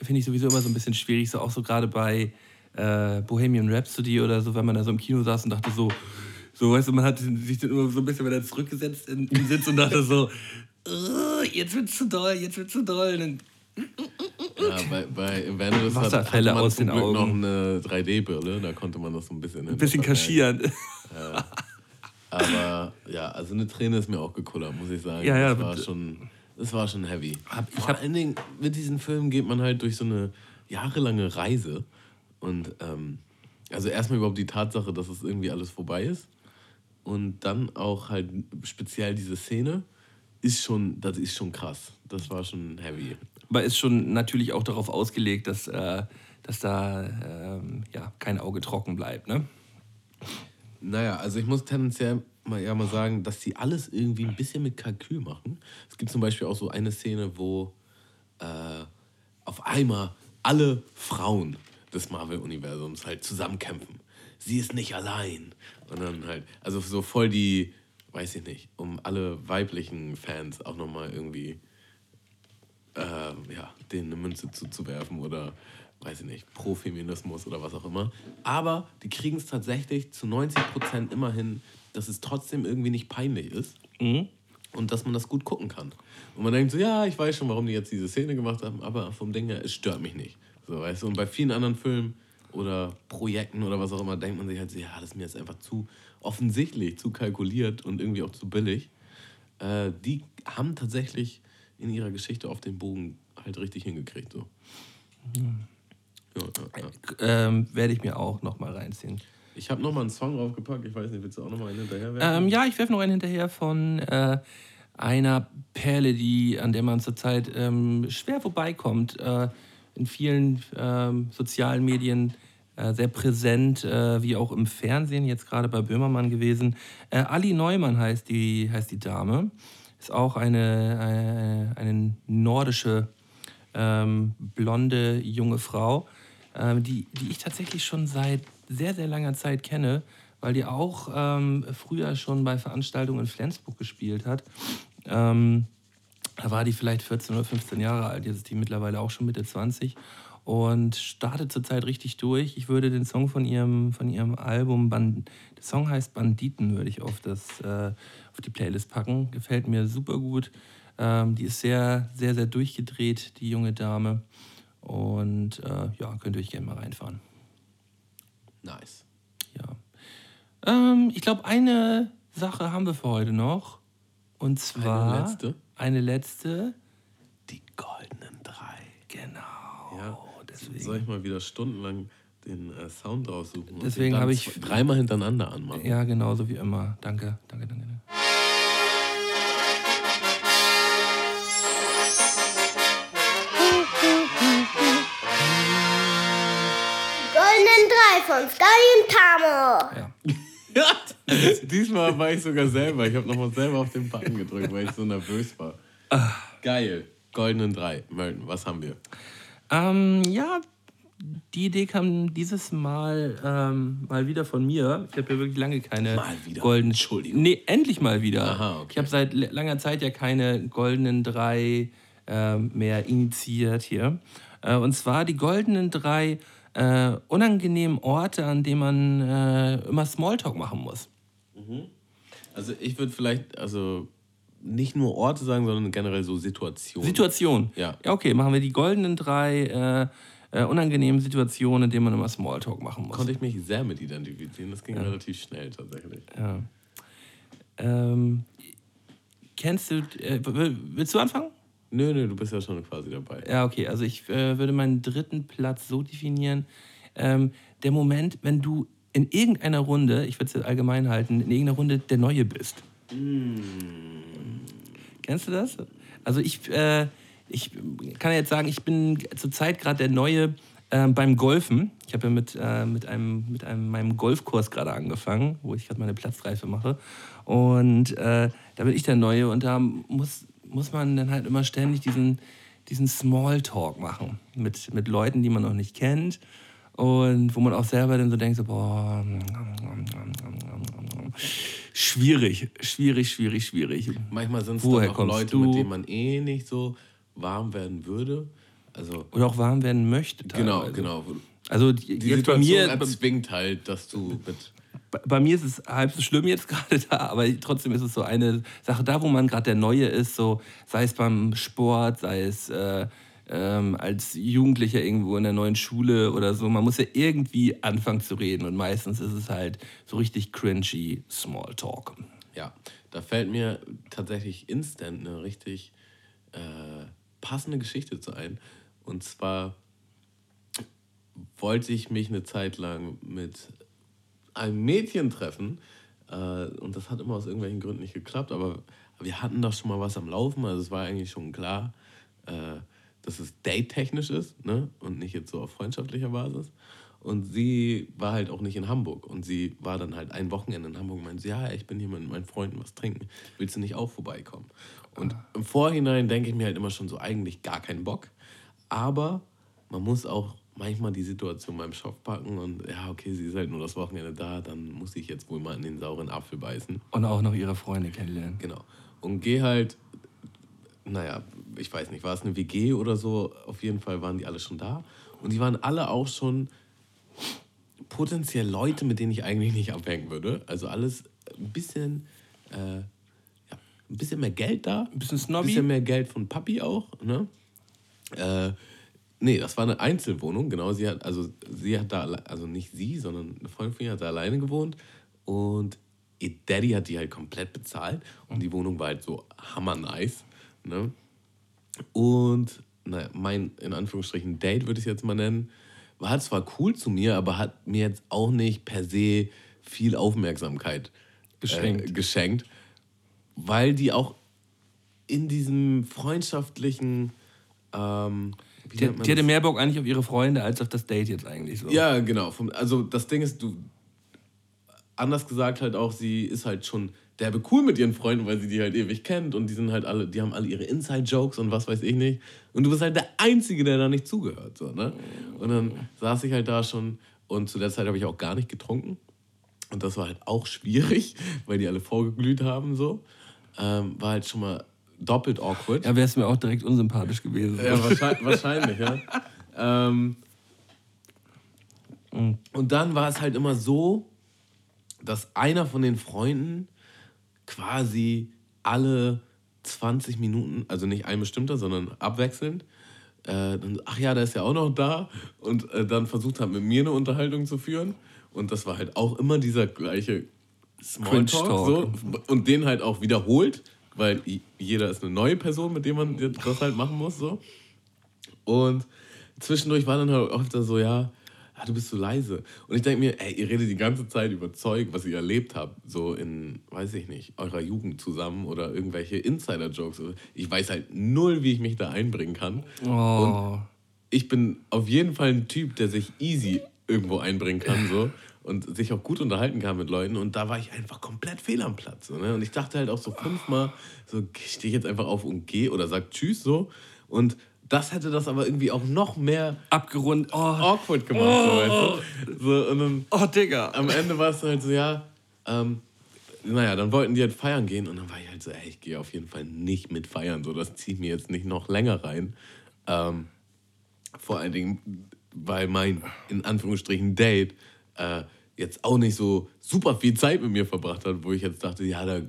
finde ich sowieso immer so ein bisschen schwierig, so auch so gerade bei äh, Bohemian Rhapsody oder so, wenn man da so im Kino saß und dachte so, so weißt du, man hat sich dann immer so ein bisschen wieder zurückgesetzt in, im Sitz und dachte so, "Ugh, jetzt wird's zu doll, jetzt wird's zu doll. Und dann, ja, bei, bei hat, Wasserfälle man aus den Glück Augen. noch eine 3D-Brille. Da konnte man das so ein bisschen... ein bisschen kaschieren. Aber ja, also eine Träne ist mir auch gekullert, muss ich sagen. Ja, ja, das war schon, das war schon heavy. Hab- Vor allen Dingen mit diesen Filmen geht man halt durch so eine jahrelange Reise und ähm, also erstmal überhaupt die Tatsache, dass es irgendwie alles vorbei ist und dann auch halt speziell diese Szene ist schon, das ist schon krass. Das war schon heavy. Aber ist schon natürlich auch darauf ausgelegt, dass, äh, dass da ähm, ja, kein Auge trocken bleibt. Ne? Naja, also ich muss tendenziell mal, ja mal sagen, dass sie alles irgendwie ein bisschen mit Kalkül machen. Es gibt zum Beispiel auch so eine Szene, wo äh, auf einmal alle Frauen des Marvel-Universums halt zusammenkämpfen. Sie ist nicht allein. Und dann halt, also so voll die, weiß ich nicht, um alle weiblichen Fans auch nochmal irgendwie äh, ja, denen eine Münze zuzuwerfen oder weiß ich nicht, Pro-Feminismus oder was auch immer. Aber die kriegen es tatsächlich zu 90 Prozent immer hin, dass es trotzdem irgendwie nicht peinlich ist und dass man das gut gucken kann. Und man denkt so, ja, ich weiß schon, warum die jetzt diese Szene gemacht haben, aber vom Ding her, es stört mich nicht. So, weißt du? Und bei vielen anderen Filmen oder Projekten oder was auch immer, denkt man sich halt so, ja, das ist mir jetzt einfach zu offensichtlich, zu kalkuliert und irgendwie auch zu billig. Äh, die haben tatsächlich in ihrer Geschichte auf den Bogen halt richtig hingekriegt. So. Ja, ja, ja. Ähm, Werde ich mir auch noch mal reinziehen. Ich habe nochmal einen Song draufgepackt. Ich weiß nicht, willst du auch nochmal einen hinterher werfen? Ähm, ja, ich werfe noch einen hinterher von äh, einer Perle, die, an der man zurzeit ähm, schwer vorbeikommt. Äh, in vielen ähm, sozialen Medien äh, sehr präsent, äh, wie auch im Fernsehen, jetzt gerade bei Böhmermann gewesen. Äh, Ali Neumann heißt die, heißt die Dame. Ist auch eine, eine, eine nordische ähm, blonde junge Frau, ähm, die, die ich tatsächlich schon seit sehr, sehr langer Zeit kenne, weil die auch ähm, früher schon bei Veranstaltungen in Flensburg gespielt hat. Ähm, da war die vielleicht 14 oder 15 Jahre alt, jetzt ist die mittlerweile auch schon Mitte 20 und startet zurzeit richtig durch. Ich würde den Song von ihrem, von ihrem Album, Band, der Song heißt Banditen, würde ich auf, das, äh, auf die Playlist packen. Gefällt mir super gut. Ähm, die ist sehr, sehr, sehr durchgedreht, die junge Dame. Und äh, ja, könnt ihr euch gerne mal reinfahren. Nice. Ja. Ähm, ich glaube, eine Sache haben wir für heute noch. Und zwar. Eine letzte? Eine letzte. Die goldenen drei. Genau. Deswegen. Soll ich mal wieder stundenlang den äh, Sound raussuchen? und Deswegen habe ich- Dreimal hintereinander anmachen. Ja, genauso wie immer. Danke, danke, danke. danke. Goldenen drei von Sky und Tamo. Ja. Ja, [laughs] diesmal war ich sogar selber. Ich habe nochmal selber auf den Button gedrückt, weil ich so nervös war. Geil. Goldenen drei. Melton, was haben wir? Ähm, ja, die Idee kam dieses Mal ähm, mal wieder von mir. Ich habe ja wirklich lange keine Mal wieder? goldenen. Entschuldigung. Nee, endlich mal wieder. Aha, okay. Ich habe seit langer Zeit ja keine goldenen drei ähm, mehr initiiert hier. Äh, und zwar die goldenen drei äh, unangenehmen Orte, an denen man äh, immer Smalltalk machen muss. Also ich würde vielleicht, also nicht nur Orte sagen, sondern generell so Situationen. Situation. Ja. Ja, okay, machen wir die goldenen drei äh, äh, unangenehmen Situationen, in denen man immer Smalltalk machen muss. Konnte ich mich sehr mit identifizieren. Das ging relativ schnell tatsächlich. Ja. Ähm, kennst du, äh, willst du anfangen? Nö, nö, du bist ja schon quasi dabei. Ja, okay, also ich äh, würde meinen dritten Platz so definieren. Ähm, der Moment, wenn du in irgendeiner Runde, ich würde es allgemein halten, in irgendeiner Runde der Neue bist. Kennst du das? Also ich, äh, ich kann jetzt sagen, ich bin zurzeit gerade der Neue ähm, beim Golfen. Ich habe ja mit, äh, mit, einem, mit einem, meinem Golfkurs gerade angefangen, wo ich gerade meine Platzreife mache. Und äh, da bin ich der Neue und da muss, muss man dann halt immer ständig diesen, diesen Smalltalk machen mit, mit Leuten, die man noch nicht kennt. Und wo man auch selber dann so denkt, so, boah, schwierig, schwierig, schwierig, schwierig. Manchmal sind es auch Leute, du? mit denen man eh nicht so warm werden würde. Also Oder auch warm werden möchte. genau, teilweise. genau. Also die, Die jetzt bei mir, erzwingt halt, dass du mit bei, bei mir ist es halb so schlimm jetzt [laughs] gerade da, aber trotzdem ist es so eine Sache, da wo man gerade der Neue ist, so sei es beim Sport, sei es äh, ähm, als Jugendlicher irgendwo in der neuen Schule oder so, man muss ja irgendwie anfangen zu reden und meistens ist es halt so richtig cringy Smalltalk. Ja, da fällt mir tatsächlich instant eine richtig äh, passende Geschichte zu ein. Und zwar wollte ich mich eine Zeit lang mit einem Mädchen treffen. Äh, und das hat immer aus irgendwelchen Gründen nicht geklappt. Aber wir hatten doch schon mal was am Laufen. Also es war eigentlich schon klar, äh, dass es date-technisch ist ne? und nicht jetzt so auf freundschaftlicher Basis. Und sie war halt auch nicht in Hamburg. Und sie war dann halt ein Wochenende in Hamburg und meinte, ja, ich bin hier mit meinen Freunden was trinken. Willst du nicht auch vorbeikommen? Und im Vorhinein denke ich mir halt immer schon so, eigentlich gar keinen Bock. Aber man muss auch manchmal die Situation beim Shop packen und ja, okay, sie ist halt nur das Wochenende da, dann muss ich jetzt wohl mal in den sauren Apfel beißen. Und auch noch ihre Freunde kennenlernen. Genau. Und geh halt, naja, ich weiß nicht, war es eine WG oder so? Auf jeden Fall waren die alle schon da. Und die waren alle auch schon potenziell Leute, mit denen ich eigentlich nicht abhängen würde. Also alles ein bisschen, äh, ja, ein bisschen mehr Geld da. Ein bisschen Ein snobby. bisschen mehr Geld von Papi auch. Ne? Äh, nee, das war eine Einzelwohnung, genau. Sie hat, also sie hat da, also nicht sie, sondern eine Freundin von ihr hat da alleine gewohnt. Und ihr Daddy hat die halt komplett bezahlt. Und die Wohnung war halt so hammer nice. Ne? Und naja, mein, in Anführungsstrichen, Date würde ich es jetzt mal nennen, war zwar cool zu mir, aber hat mir jetzt auch nicht per se viel Aufmerksamkeit Geschenkt. Äh, geschenkt weil die auch in diesem freundschaftlichen. Ähm, Die, die hatte mehr Bock eigentlich auf ihre Freunde als auf das Date jetzt eigentlich so. Ja, genau. Also das Ding ist, du. Anders gesagt halt auch, sie ist halt schon derbe cool mit ihren Freunden, weil sie die halt ewig kennt und die sind halt alle, die haben alle ihre Inside-Jokes und was weiß ich nicht. Und du bist halt der Einzige, der da nicht zugehört. So, ne? Und dann saß ich halt da schon und zu der Zeit habe ich auch gar nicht getrunken. Und das war halt auch schwierig, [laughs] weil die alle vorgeglüht haben. So. Ähm, war halt schon mal doppelt awkward. Ja, wär's mir auch direkt unsympathisch gewesen. Ja, wahrscheinlich, [laughs] wahrscheinlich ja. Ähm, und dann war es halt immer so, dass einer von den Freunden quasi alle 20 Minuten, also nicht ein bestimmter, sondern abwechselnd, äh, dann, ach ja, der ist ja auch noch da und äh, dann versucht hat, mit mir eine Unterhaltung zu führen. Und das war halt auch immer dieser gleiche Smalltalk so, und den halt auch wiederholt, weil jeder ist eine neue Person, mit der man das halt machen muss. So. Und zwischendurch war dann halt öfter so, ja, ah, du bist so leise. Und ich denke mir, ey, ihr redet die ganze Zeit über Zeug, was ihr erlebt habt, so in, weiß ich nicht, eurer Jugend zusammen oder irgendwelche Insider-Jokes. Ich weiß halt null, wie ich mich da einbringen kann. Oh. Ich bin auf jeden Fall ein Typ, der sich easy irgendwo einbringen kann, so. Und sich auch gut unterhalten kann mit Leuten. Und da war ich einfach komplett fehl am Platz. So, ne? Und ich dachte halt auch so fünfmal, so stehe ich jetzt einfach auf und gehe oder sag Tschüss so. Und das hätte das aber irgendwie auch noch mehr Abgerundet. Oh, awkward gemacht. So, weißt du? so, und dann oh Digga. am Ende war es halt so, ja, ähm, naja, dann wollten die halt feiern gehen und dann war ich halt so, ey, ich gehe auf jeden Fall nicht mit feiern, so, das zieht mir jetzt nicht noch länger rein. Ähm, vor allen Dingen, weil mein, in Anführungsstrichen, Date äh, jetzt auch nicht so super viel Zeit mit mir verbracht hat, wo ich jetzt dachte, ja, da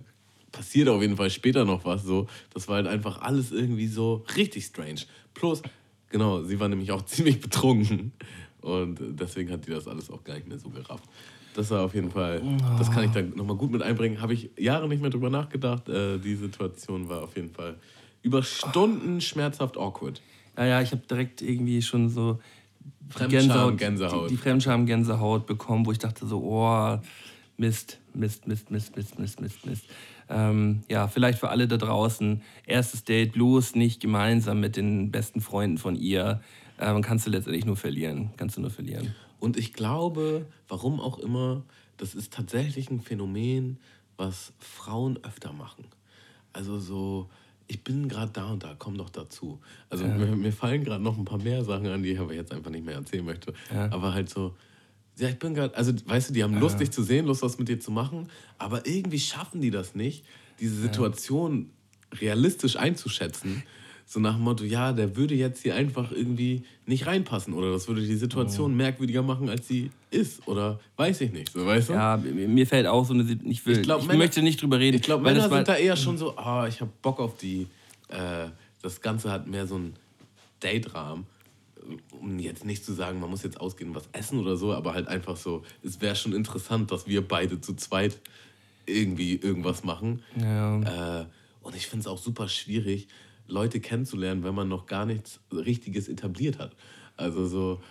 passiert auf jeden Fall später noch was. So. Das war halt einfach alles irgendwie so richtig strange. Plus, genau, sie war nämlich auch [laughs] ziemlich betrunken. Und deswegen hat die das alles auch gar nicht mehr so gerafft. Das war auf jeden Fall, das kann ich dann nochmal gut mit einbringen. Habe ich Jahre nicht mehr drüber nachgedacht. Äh, die Situation war auf jeden Fall über Stunden schmerzhaft awkward. Ja, ja, ich habe direkt irgendwie schon so die Fremdscham, Gänsehaut. Die, die Fremdscham-Gänsehaut bekommen, wo ich dachte so, oh, Mist, Mist, Mist, Mist, Mist, Mist, Mist, Mist. Ähm, ja, vielleicht für alle da draußen, erstes Date bloß nicht gemeinsam mit den besten Freunden von ihr. Ähm, kannst du letztendlich nur verlieren. Kannst du nur verlieren. Und ich glaube, warum auch immer, das ist tatsächlich ein Phänomen, was Frauen öfter machen. Also so, ich bin gerade da und da, komm doch dazu. Also mir, mir fallen gerade noch ein paar mehr Sachen an, die ich aber jetzt einfach nicht mehr erzählen möchte. Aber halt so, ja, ich bin gerade, also weißt du, die haben Lust, dich zu sehen, Lust, was mit dir zu machen, aber irgendwie schaffen die das nicht, diese Situation realistisch einzuschätzen. So nach dem Motto, ja, der würde jetzt hier einfach irgendwie nicht reinpassen oder das würde die Situation merkwürdiger machen, als sie ist oder weiß ich nicht, so weißt du? Ja, mir fällt auch so eine, ich will, Ich ich, glaub, Männer- möchte nicht drüber reden. Ich glaube, Männer sind da eher schon so, ah, ich habe Bock auf die, äh, das Ganze hat mehr so einen Date-Rahmen. Um jetzt nicht zu sagen, man muss jetzt ausgehen, was essen oder so, aber halt einfach so, es wäre schon interessant, dass wir beide zu zweit irgendwie irgendwas machen. Ja. Äh, und ich finde es auch super schwierig, Leute kennenzulernen, wenn man noch gar nichts Richtiges etabliert hat. Also so,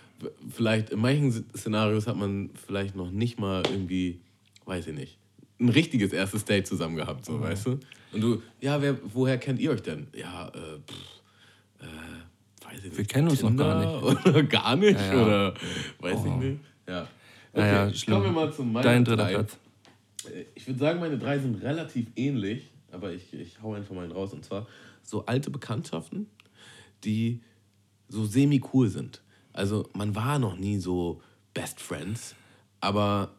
vielleicht in manchen Szenarios hat man vielleicht noch nicht mal irgendwie, weiß ich nicht, ein richtiges erstes Date zusammen gehabt, so, weißt du? Und du, ja, wer, woher kennt ihr euch denn? Ja, äh, pff, äh, weiß ich. Wir kennen uns noch gar nicht. Oder gar nicht, Ja, ja. oder weiß ich nicht. Ja. Okay, Naja, schlimm. kommen wir mal zu meinen Dein dritter drei. Platz. Ich würde sagen, meine drei sind relativ ähnlich, aber ich, ich hau einfach mal einen raus. Und zwar so alte Bekanntschaften, die so semi-cool sind. Also man war noch nie so Best Friends, aber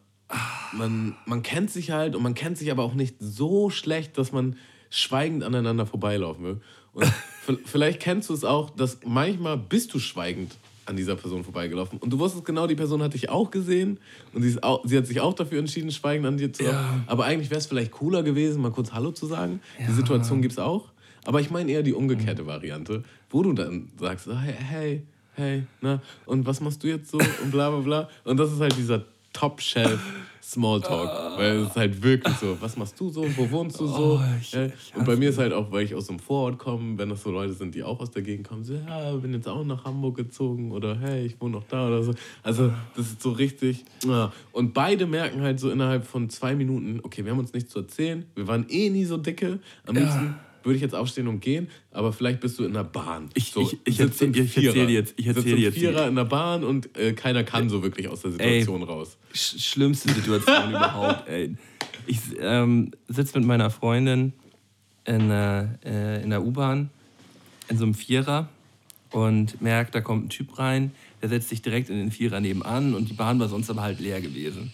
man, man kennt sich halt und man kennt sich aber auch nicht so schlecht, dass man schweigend aneinander vorbeilaufen will. Und vielleicht kennst du es auch, dass manchmal bist du schweigend an dieser Person vorbeigelaufen und du wusstest genau, die Person hat dich auch gesehen und sie, ist auch, sie hat sich auch dafür entschieden, schweigend an dir zu laufen. Aber eigentlich wäre es vielleicht cooler gewesen, mal kurz Hallo zu sagen. Die Situation gibt es auch. Aber ich meine eher die umgekehrte Variante, wo du dann sagst, hey, hey, hey, na, und was machst du jetzt so und bla bla bla. Und das ist halt dieser Top-Shelf Smalltalk, weil es ist halt wirklich so, was machst du so, wo wohnst du so? Oh, ich- ja, und bei mir ist halt auch, weil ich aus einem Vorort komme, wenn das so Leute sind, die auch aus der Gegend kommen, so, ja, bin jetzt auch nach Hamburg gezogen oder hey, ich wohne noch da oder so. Also das ist so richtig. Ja. Und beide merken halt so innerhalb von zwei Minuten, okay, wir haben uns nichts zu erzählen, wir waren eh nie so dicke, am liebsten würde ich jetzt aufstehen und gehen, aber vielleicht bist du in der Bahn. Ich- so, ich- ich sitzt erzähl- jetzt- ich erzähl Sitzt ein dir jetzt Vierer in der Bahn und äh, keiner kann so wirklich aus der Situation raus. Sch schlimmste Situation [laughs] überhaupt, ey. ich ähm, sitze mit meiner Freundin in, äh, in der U-Bahn in so einem Vierer und merke, da kommt ein Typ rein, der setzt sich direkt in den Vierer nebenan und die Bahn war sonst aber halt leer gewesen.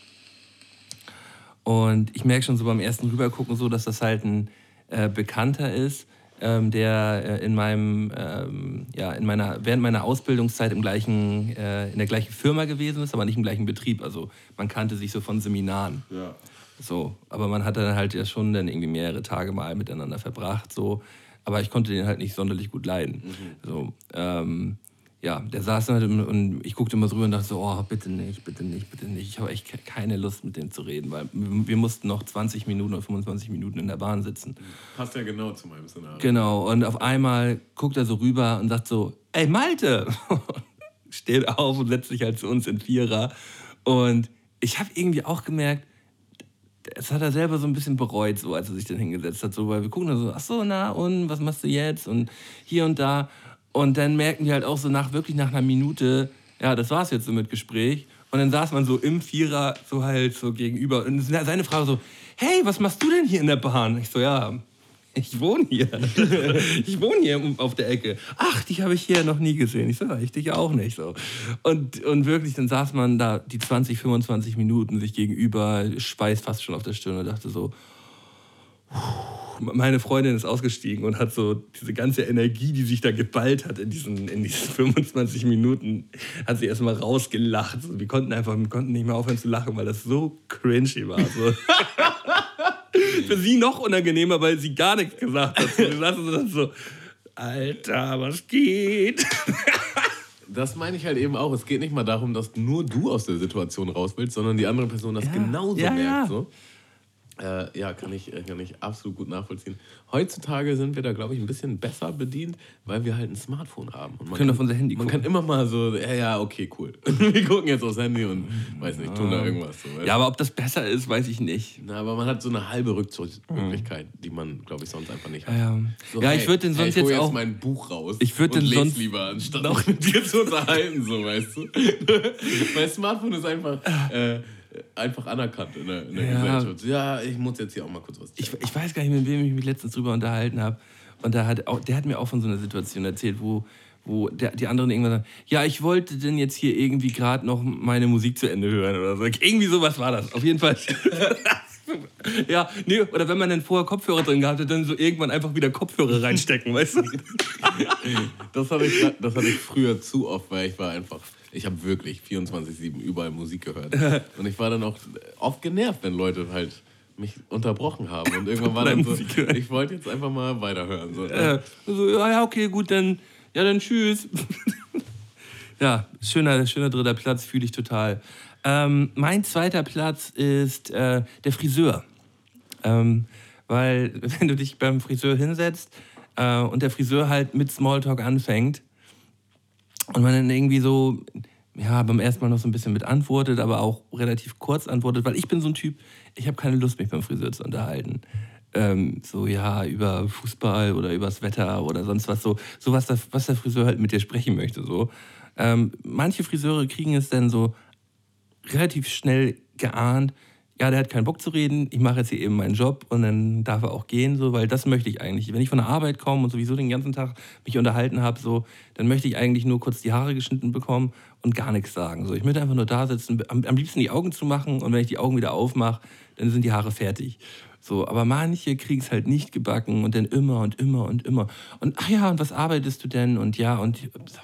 Und ich merke schon so beim ersten Rübergucken so, dass das halt ein äh, Bekannter ist, ähm, der äh, in meinem, ähm, ja, in meiner, während meiner Ausbildungszeit im gleichen, äh, in der gleichen Firma gewesen ist, aber nicht im gleichen Betrieb. Also man kannte sich so von Seminaren. Ja. So, aber man hat dann halt ja schon dann irgendwie mehrere Tage mal miteinander verbracht. So, aber ich konnte den halt nicht sonderlich gut leiden. Mhm. So, ähm, ja, der saß halt und ich guckte immer so rüber und dachte so, oh, bitte nicht, bitte nicht, bitte nicht. Ich habe echt ke- keine Lust mit dem zu reden, weil wir wir mussten noch 20 Minuten oder 25 Minuten in der Bahn sitzen. Passt ja genau zu meinem Szenario. Genau, und auf einmal guckt er so rüber und sagt so, ey Malte! [laughs] Steht auf und setzt sich halt zu uns in Vierer. Und ich habe irgendwie auch gemerkt, das hat er selber so ein bisschen bereut, so als er sich dann hingesetzt hat. So, weil wir gucken dann so, ach so, na und, was machst du jetzt? Und hier und da. Und dann merken die halt auch so nach, wirklich nach einer Minute, ja, das war's jetzt so mit Gespräch. Und dann saß man so im Vierer so halt so gegenüber. Und seine Frage so, hey, was machst du denn hier in der Bahn? Ich so, ja, ich wohne hier. [laughs] Ich wohne hier auf der Ecke. Ach, dich habe ich hier noch nie gesehen. Ich so, ich dich auch nicht. So. Und, und wirklich, dann saß man da die 20, 25 Minuten sich gegenüber, Schweiß fast schon auf der Stirn und dachte so, meine Freundin ist ausgestiegen und hat so diese ganze Energie, die sich da geballt hat in diesen, in diesen [laughs] 25 Minuten, hat sie erstmal rausgelacht. Wir konnten einfach wir konnten nicht mehr aufhören zu lachen, weil das so cringy war. So. [laughs] Für sie noch unangenehmer, weil sie gar nichts gesagt hat. Saßen so, dann so, Alter, was geht? [laughs] Das meine ich halt eben auch. Es geht nicht mal darum, dass nur du aus der Situation raus willst, sondern die andere Person das Ja. genauso Ja, merkt. So. Äh, ja, kann ich, äh, kann ich absolut gut nachvollziehen. Heutzutage sind wir da, glaube ich, ein bisschen besser bedient, weil wir halt ein Smartphone haben. Und man können kann, auf unser Handy Man gucken. kann immer mal so, ja, ja, okay, cool. [laughs] wir gucken jetzt aufs Handy und, weiß nicht, tun da irgendwas. So, Ja, aber ob das besser ist, weiß ich nicht. Na, aber man hat so eine halbe Rückzugsmöglichkeit, die man, glaube ich, sonst einfach nicht hat. Ja, So, ja hey, ich würde den hey, sonst ich hol jetzt auch. mein Buch raus. Ich würd und den sonst lieber, anstatt noch- mit dir zu unterhalten, so, weißt du. [laughs] Weil Smartphone ist einfach, äh, einfach anerkannt in der, in der Ja. Gesellschaft. Ja, ich muss jetzt hier auch mal kurz was ich, ich weiß gar nicht, mit wem ich mich letztens drüber unterhalten habe. Und da hat auch, der hat mir auch von so einer Situation erzählt, wo, wo der, die anderen irgendwann sagen, ja, ich wollte denn jetzt hier irgendwie gerade noch meine Musik zu Ende hören oder so. Irgendwie sowas war das. Auf jeden Fall. [laughs] ja, nee, oder wenn man dann vorher Kopfhörer drin gehabt hat, dann so irgendwann einfach wieder Kopfhörer reinstecken, weißt du? [laughs] Das hatte, ich, das hatte ich früher zu oft, weil ich war einfach, ich habe wirklich 24-7 überall Musik gehört. [laughs] Und ich war dann auch oft genervt, wenn Leute halt mich unterbrochen haben. Und irgendwann war dann so, ich wollte jetzt einfach mal weiterhören. So. Äh, so, ja, ja, okay, gut, dann, ja, dann tschüss. [laughs] ja, schöner, schöner dritter Platz, fühle ich total. Ähm, mein zweiter Platz ist äh, der Friseur. Ähm, weil, [laughs] wenn du dich beim Friseur hinsetzt äh, und der Friseur halt mit Smalltalk anfängt und man dann irgendwie so, ja, beim ersten Mal noch so ein bisschen mit antwortet, aber auch relativ kurz antwortet, weil ich bin so ein Typ, ich habe keine Lust, mich beim Friseur zu unterhalten. Ähm, so, ja, über Fußball oder übers Wetter oder sonst was, so, so was, der, was der Friseur halt mit dir sprechen möchte. So. Ähm, manche Friseure kriegen es dann so relativ schnell geahnt, ja, der hat keinen Bock zu reden, ich mache jetzt hier eben meinen Job und dann darf er auch gehen, so, weil das möchte ich eigentlich. Wenn ich von der Arbeit komme und sowieso den ganzen Tag mich unterhalten habe, so, dann möchte ich eigentlich nur kurz die Haare geschnitten bekommen und gar nichts sagen. So, ich möchte einfach nur da sitzen, am, am liebsten die Augen zu machen und wenn ich die Augen wieder aufmache, dann sind die Haare fertig. So, aber manche kriegen es halt nicht gebacken und dann immer und immer und immer. Und ach ja, und was arbeitest du denn? Und ja, und ist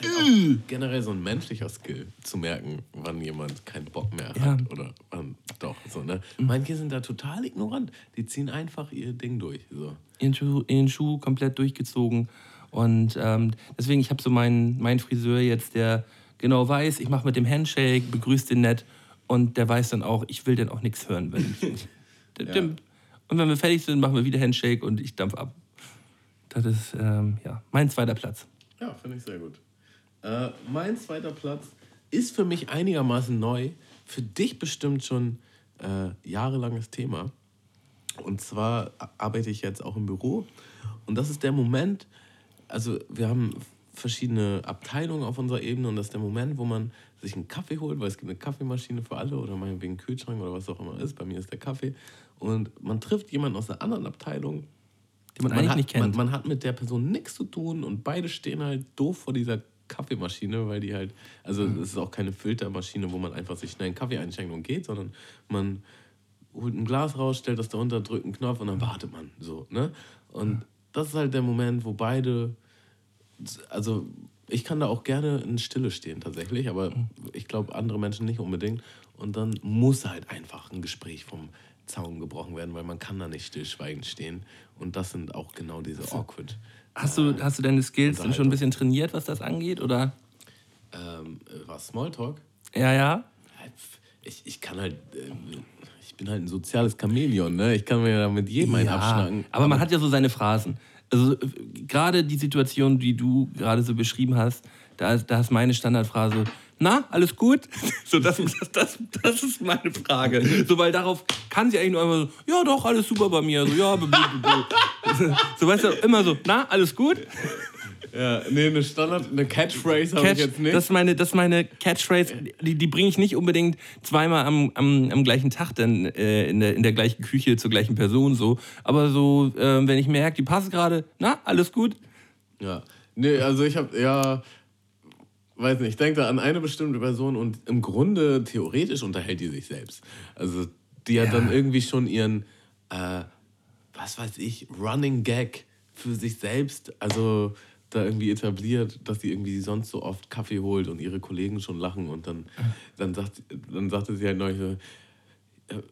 halt auch generell so ein menschlicher Skill, zu merken, wann jemand keinen Bock mehr hat Ja. oder wann doch. So, ne? Manche sind da total ignorant. Die ziehen einfach ihr Ding durch. So. ihren Schuh, ihren Schuh komplett durchgezogen. Und ähm, deswegen, ich habe so meinen mein Friseur jetzt, der genau weiß, ich mache mit dem Handshake, begrüße den nett und der weiß dann auch, ich will dann auch nichts hören. [laughs] Der- Und wenn wir fertig sind, machen wir wieder Handshake und ich dampf ab. Das ist ähm, ja, mein zweiter Platz. Ja, finde ich sehr gut. Äh, mein zweiter Platz ist für mich einigermaßen neu. Für dich bestimmt schon äh, jahrelanges Thema. Und zwar arbeite ich jetzt auch im Büro. Und das ist der Moment, also wir haben verschiedene Abteilungen auf unserer Ebene und das ist der Moment, wo man sich einen Kaffee holt, weil es gibt eine Kaffeemaschine für alle oder meinetwegen einen Kühlschrank oder was auch immer ist. Bei mir ist der Kaffee. Und man trifft jemanden aus einer anderen Abteilung, Den man eigentlich hat, nicht kennt. Man, man hat mit der Person nichts zu tun und beide stehen halt doof vor dieser Kaffeemaschine, weil die halt, also Mhm. es ist auch keine Filtermaschine, wo man einfach sich schnell einen Kaffee einschenkt und geht, sondern man holt ein Glas raus, stellt das darunter, drückt einen Knopf und dann wartet man so, ne? Und das ist halt der Moment, wo beide, also ich kann da auch gerne in Stille stehen tatsächlich, aber ich glaube andere Menschen nicht unbedingt. Und dann muss halt einfach ein Gespräch vom Zaun gebrochen werden, weil man kann da nicht stillschweigend stehen. Und das sind auch genau diese awkward. Hast du, hast du deine Skills denn schon ein bisschen trainiert, was das angeht? Oder? Ähm, äh, was Smalltalk? Ja, ja. Ich, ich kann halt, äh, ich bin halt ein soziales Chamäleon, ne? Ich kann mir ja mit jedem einen abschnacken. aber man hat ja so seine Phrasen. Also äh, gerade die Situation, die du gerade so beschrieben hast, da ist, da ist meine Standardphrase, na, alles gut? [laughs] So, das, das, das, das ist meine Frage. So, weil darauf kann sie eigentlich nur einfach so, ja doch, alles super bei mir. So, ja, b- b- b- so, weißt du, immer so, na, alles gut? Ja, nee, eine Standard, eine Catchphrase habe ich Catch, jetzt nicht. das, ist meine, das ist meine Catchphrase, die, die bringe ich nicht unbedingt zweimal am, am, am gleichen Tag dann äh, in, der, in der gleichen Küche zur gleichen Person so. Aber so, äh, wenn ich merke, die passt gerade, na, alles gut? Ja. Nee, also ich habe, ja, weiß nicht, ich denke da an eine bestimmte Person und im Grunde theoretisch unterhält die sich selbst. Also die hat Ja. dann irgendwie schon ihren, äh, was weiß ich, Running Gag für sich selbst, also da irgendwie etabliert, dass sie irgendwie sonst so oft Kaffee holt und ihre Kollegen schon lachen und dann, dann, sagt, dann sagte sie halt neulich so,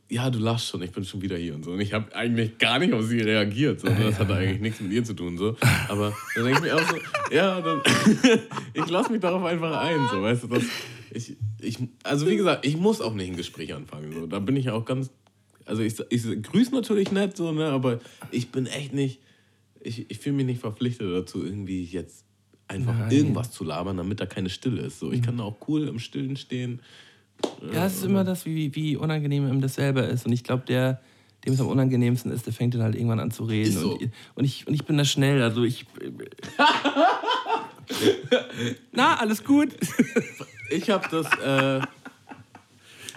ja, du lachst schon, ich bin schon wieder hier und so. Und ich habe eigentlich gar nicht auf sie reagiert. So. ne? Das hatte eigentlich nichts mit ihr zu tun. So. Aber [laughs] dann denke ich mir auch so, ja, dann, [laughs] ich lasse mich darauf einfach ein. So, weißt du, das, ich, ich, also wie gesagt, ich muss auch nicht ein Gespräch anfangen. So. Da bin ich auch ganz, also ich, ich grüße natürlich nett, so, ne, aber ich bin echt nicht, ich, ich fühle mich nicht verpflichtet dazu, irgendwie jetzt einfach Nein. irgendwas zu labern, damit da keine Stille ist. So. Ich kann da auch cool im Stillen stehen. Ja, es ist immer das, wie, wie unangenehm ihm das selber ist. Und ich glaube, der, dem es am unangenehmsten ist, der fängt dann halt irgendwann an zu reden. So. Und, und, ich, und ich bin da schnell. Also ich. [laughs] Na, alles gut? Ich habe das, äh,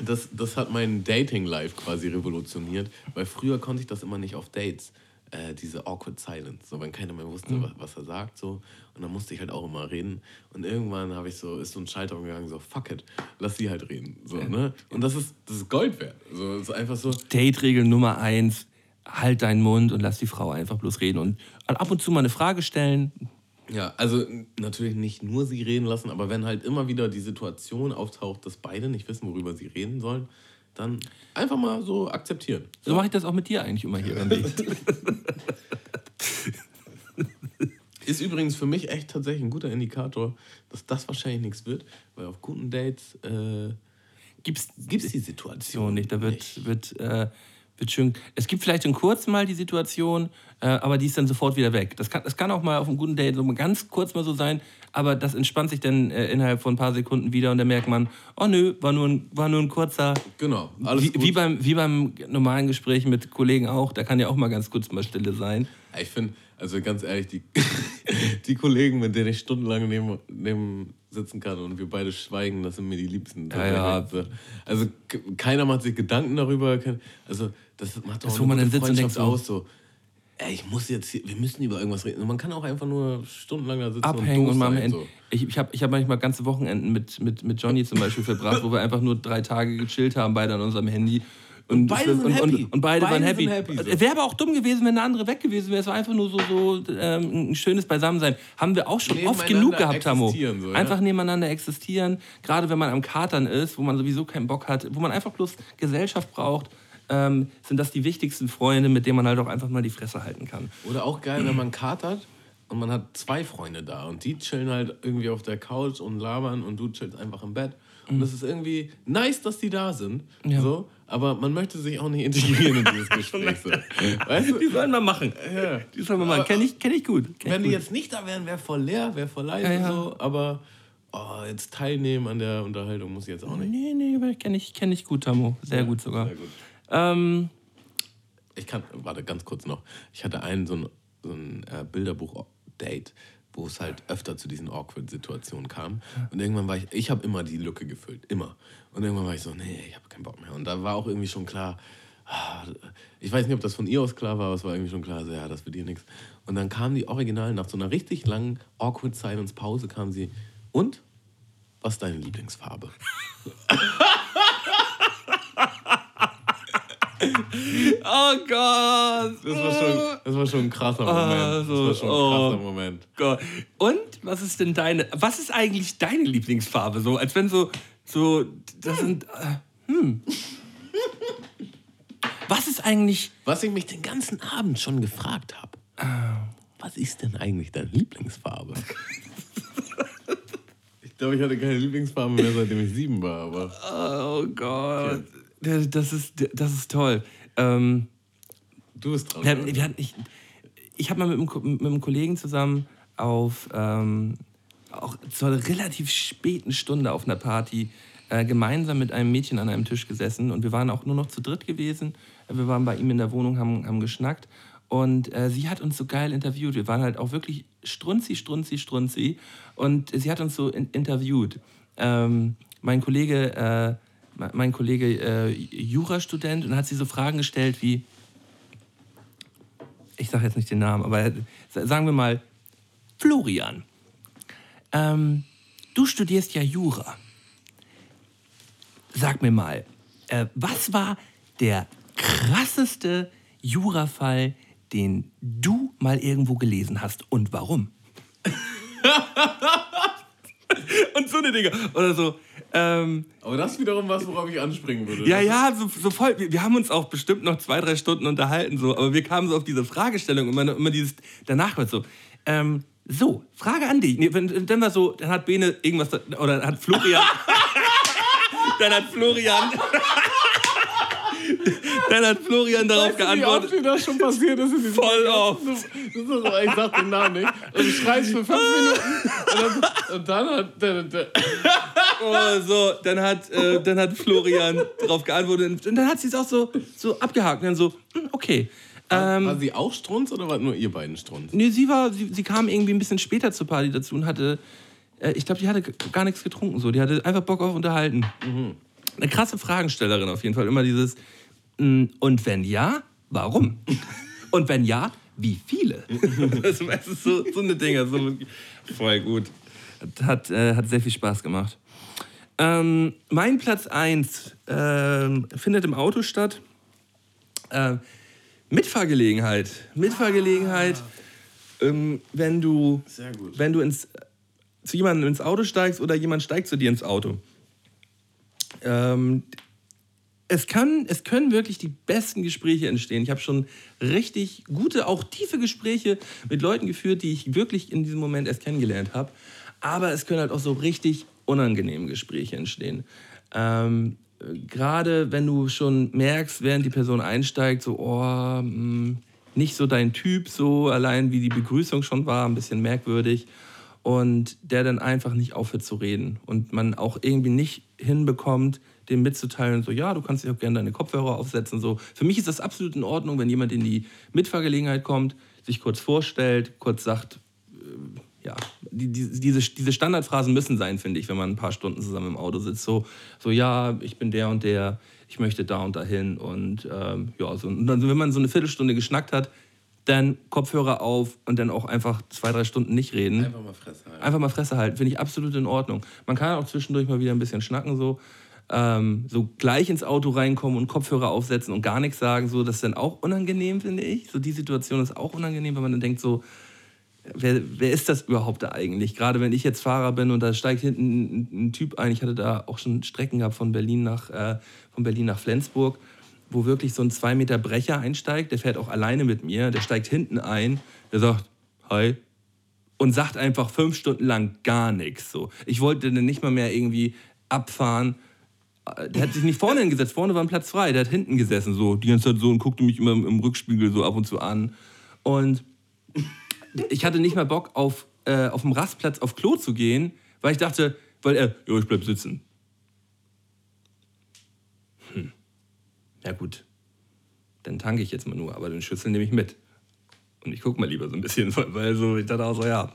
das, das hat mein Dating-Life quasi revolutioniert, weil früher konnte ich das immer nicht auf Dates, äh, diese awkward silence, so wenn keiner mehr wusste, was, was er sagt, so. Und dann musste ich halt auch immer reden. Und irgendwann habe ich so ist so ein Schalter umgegangen, so fuck it, lass sie halt reden, so ne? Und das ist das ist Gold wert, so das ist einfach so. Date-Regel Nummer eins: halt deinen Mund und lass die Frau einfach bloß reden. Und ab und zu mal eine Frage stellen. Ja, also natürlich nicht nur sie reden lassen, aber wenn halt immer wieder die Situation auftaucht, dass beide nicht wissen, worüber sie reden sollen, dann einfach mal so akzeptieren. So mache ich das auch mit dir eigentlich immer hier. [laughs] Ist übrigens für mich echt tatsächlich ein guter Indikator, dass das wahrscheinlich nichts wird, weil auf guten Dates äh, gibt es die so Situation nicht. Da wird, nicht. wird, äh, wird schön. Es gibt vielleicht in kurz mal die Situation, äh, aber die ist dann sofort wieder weg. Das kann, das kann auch mal auf einem guten Date so ganz kurz mal so sein, aber das entspannt sich dann äh, innerhalb von ein paar Sekunden wieder und dann merkt man, oh nö, war nur ein, war nur ein kurzer. Genau, alles Wie, gut. wie, beim, wie beim normalen Gespräch mit Kollegen auch, da kann ja auch mal ganz kurz mal Stille sein. Ich finde, also ganz ehrlich, die, [laughs] die Kollegen, mit denen ich stundenlang neben, neben sitzen kann und wir beide schweigen, das sind mir die Liebsten. Ja, ja. Also keiner macht sich Gedanken darüber. Also das macht doch Das, auch wo eine man dann sitzt und denkt aus. So, ey, ich muss jetzt hier, wir müssen über irgendwas reden. Und man kann auch einfach nur stundenlang da sitzen abhängen und, und mal sein, Ende. so. Ich, ich habe ich hab manchmal ganze Wochenenden mit, mit, mit Johnny zum Beispiel verbracht, wo wir einfach nur drei Tage gechillt haben, beide an unserem Handy. Und, beide und, sind und, happy. Und, und beide, Beide waren happy. happy, so. Wäre aber auch dumm gewesen, wenn der andere weg gewesen wäre. Es war einfach nur so, so ähm, ein schönes Beisammensein. Haben wir auch schon oft genug gehabt, Tamo. so, ja? Einfach nebeneinander existieren. Gerade wenn man am Katern ist, wo man sowieso keinen Bock hat, wo man einfach bloß Gesellschaft braucht, ähm, sind das die wichtigsten Freunde, mit denen man halt auch einfach mal die Fresse halten kann. Oder auch geil, wenn man katert und man hat zwei Freunde da und die chillen halt irgendwie auf der Couch und labern und du chillst einfach im Bett. Und das ist irgendwie nice, dass die da sind. Ja. So, aber man möchte sich auch nicht integrieren in dieses [laughs] Gespräch. So. Weißt Die du? sollen wir machen. Ja. Die sollen wir machen. Kenne ich, kenn ich gut. Kenn ich Wenn die gut. jetzt nicht da wären, wäre voll leer, wäre voll leise Ja, ja. so, aber oh, jetzt teilnehmen an der Unterhaltung muss ich jetzt auch nicht. Nee, nee, kenne ich, kenn ich gut, Tamo. Sehr gut sogar. Sehr gut. Ähm, Ich kann, warte, ganz kurz noch. Ich hatte einen so ein, so ein äh, Bilderbuch-Date, wo es halt öfter zu diesen awkward Situationen kam. Und irgendwann war ich, ich habe immer die Lücke gefüllt, immer. Und irgendwann war ich so, nee, ich habe keinen Bock mehr. Und da war auch irgendwie schon klar, ah, ich weiß nicht, ob das von ihr aus klar war, aber es war irgendwie schon klar, so, ja, das wird ihr nichts. Und dann kam die Original, nach so einer richtig langen awkward Silence Pause kam sie, und? Was ist deine Lieblingsfarbe? [laughs] Oh Gott! Das war schon, das war schon ein krasser Moment. Das war schon ein krasser oh Moment. Gott. Und was ist denn deine, was ist eigentlich deine Lieblingsfarbe? So, als wenn so, so, das sind, äh, hm. Was ist eigentlich, Was ich mich den ganzen Abend schon gefragt habe. Was ist denn eigentlich deine Lieblingsfarbe? [laughs] ich glaube, ich hatte keine Lieblingsfarbe mehr, seitdem ich sieben war, aber. oh Gott. Das ist, das ist toll. Ähm, Du bist dran. Wir hatten, wir hatten, ich ich habe mal mit einem, mit einem Kollegen zusammen auf ähm, auch zu einer relativ späten Stunde auf einer Party äh, gemeinsam mit einem Mädchen an einem Tisch gesessen und wir waren auch nur noch zu dritt gewesen. Wir waren bei ihm in der Wohnung, haben, haben geschnackt und äh, sie hat uns so geil interviewt. Wir waren halt auch wirklich strunzi, strunzi, strunzi und sie hat uns so in, interviewt. Ähm, mein Kollege, äh, mein Kollege äh, Jurastudent und hat sie so Fragen gestellt wie, ich sage jetzt nicht den Namen, aber sagen wir mal, Florian, ähm, du studierst ja Jura. Sag mir mal, äh, was war der krasseste Jurafall, den du mal irgendwo gelesen hast und warum? [laughs] und so eine Dinge. Oder so, ähm, Aber das ist wiederum was, worauf ich anspringen würde. ja, ja, so, so voll. Wir, wir haben uns auch bestimmt noch zwei, drei Stunden unterhalten, so, aber wir kamen so auf diese Fragestellung und immer, immer dieses, danach wird so, ähm, so, Frage an dich. Nee, dann war so, dann hat Bene irgendwas, oder [laughs] dann hat Florian, dann hat Florian, dann hat Florian darauf Weißt du, wie oft geantwortet. das schon passiert ist? in Voll oft. Das ist so, ich sag den Namen nicht. Und du schreist für fünf Minuten. Und dann, und dann hat der, der, Oh, so, dann hat, äh, dann hat Florian darauf geantwortet und dann hat sie es auch so, so abgehakt und dann so, hm, okay. Ähm, War sie auch Strunz oder war nur ihr beiden Strunz? Nee, sie war, sie, sie kam irgendwie ein bisschen später zur Party dazu und hatte, äh, ich glaube, die hatte gar nichts getrunken so. Die hatte einfach Bock auf Unterhalten. Eine krasse Fragenstellerin auf jeden Fall. Immer dieses, mm, und wenn ja, warum? [laughs] und wenn ja, wie viele? [laughs] das du, so, so eine Dinger. So, voll gut. Hat, äh, hat sehr viel Spaß gemacht. Ähm, mein Platz 1 ähm, findet im Auto statt. Äh, Mitfahrgelegenheit. Mitfahrgelegenheit, ähm, wenn du, wenn du ins, zu jemandem ins Auto steigst oder jemand steigt zu dir ins Auto. Ähm, es, kann, es können wirklich die besten Gespräche entstehen. Ich habe schon richtig gute, auch tiefe Gespräche mit Leuten geführt, die ich wirklich in diesem Moment erst kennengelernt habe. Aber es können halt auch so richtig unangenehme Gespräche entstehen. Ähm, äh, Gerade wenn du schon merkst, während die Person einsteigt, so, oh, mh, nicht so dein Typ, so allein wie die Begrüßung schon war, ein bisschen merkwürdig. Und der dann einfach nicht aufhört zu reden. Und man auch irgendwie nicht hinbekommt, dem mitzuteilen, so, ja, du kannst dir auch gerne deine Kopfhörer aufsetzen. So. Für mich ist das absolut in Ordnung, wenn jemand in die Mitfahrgelegenheit kommt, sich kurz vorstellt, kurz sagt, äh, ja, die, die, diese, diese Standardphrasen müssen sein, finde ich, wenn man ein paar Stunden zusammen im Auto sitzt. So, so ja, ich bin der und der, ich möchte da und dahin. Und ähm, ja, so, und dann, wenn man so eine Viertelstunde geschnackt hat, dann Kopfhörer auf und dann auch einfach zwei, drei Stunden nicht reden. Einfach mal Fresse halten. Einfach mal Fresse halten, finde ich absolut in Ordnung. Man kann auch zwischendurch mal wieder ein bisschen schnacken, so. Ähm, so gleich ins Auto reinkommen und Kopfhörer aufsetzen und gar nichts sagen, so, das ist dann auch unangenehm, finde ich. So die Situation ist auch unangenehm, weil man dann denkt so, wer, wer ist das überhaupt da eigentlich? Gerade wenn ich jetzt Fahrer bin und da steigt hinten ein, ein Typ ein, ich hatte da auch schon Strecken gehabt von Berlin nach, äh, von Berlin nach Flensburg, wo wirklich so ein zwei Meter Brecher einsteigt, der fährt auch alleine mit mir, der steigt hinten ein, der sagt, hi, und sagt einfach fünf Stunden lang gar nichts. So. Ich wollte dann nicht mal mehr irgendwie abfahren. Äh, Der hat sich nicht vorne hingesetzt, vorne war ein Platz frei, der hat hinten gesessen, so die ganze Zeit so und guckte mich immer im, im Rückspiegel so ab und zu an. Und ich hatte nicht mal Bock auf, äh, auf dem Rastplatz auf Klo zu gehen, weil ich dachte, weil er, ja, ich bleib sitzen. Hm. Ja gut, dann tanke ich jetzt mal nur, aber den Schlüssel nehme ich mit. Und ich gucke mal lieber so ein bisschen, [laughs] weil, so, ich dachte auch so. Ja.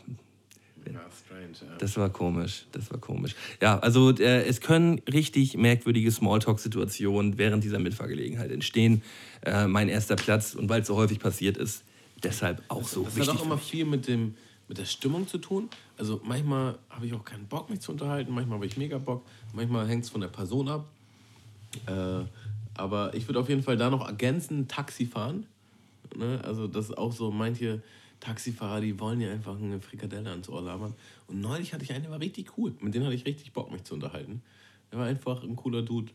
Das war komisch, das war komisch. Ja, also äh, es können richtig merkwürdige Smalltalk-Situationen während dieser Mitfahrgelegenheit entstehen. Äh, mein erster Platz, und weil es so häufig passiert ist, deshalb auch so Das wichtig. hat auch immer viel mit, dem, mit der Stimmung zu tun. Also manchmal habe ich auch keinen Bock, mich zu unterhalten, manchmal habe ich mega Bock, manchmal hängt es von der Person ab. Äh, aber ich würde auf jeden Fall da noch ergänzen, Taxi fahren. Ne? Also das ist auch so, manche Taxifahrer, die wollen ja einfach eine Frikadelle ans Ohr labern. Und neulich hatte ich einen, der war richtig cool. Mit dem hatte ich richtig Bock, mich zu unterhalten. Der war einfach ein cooler Dude.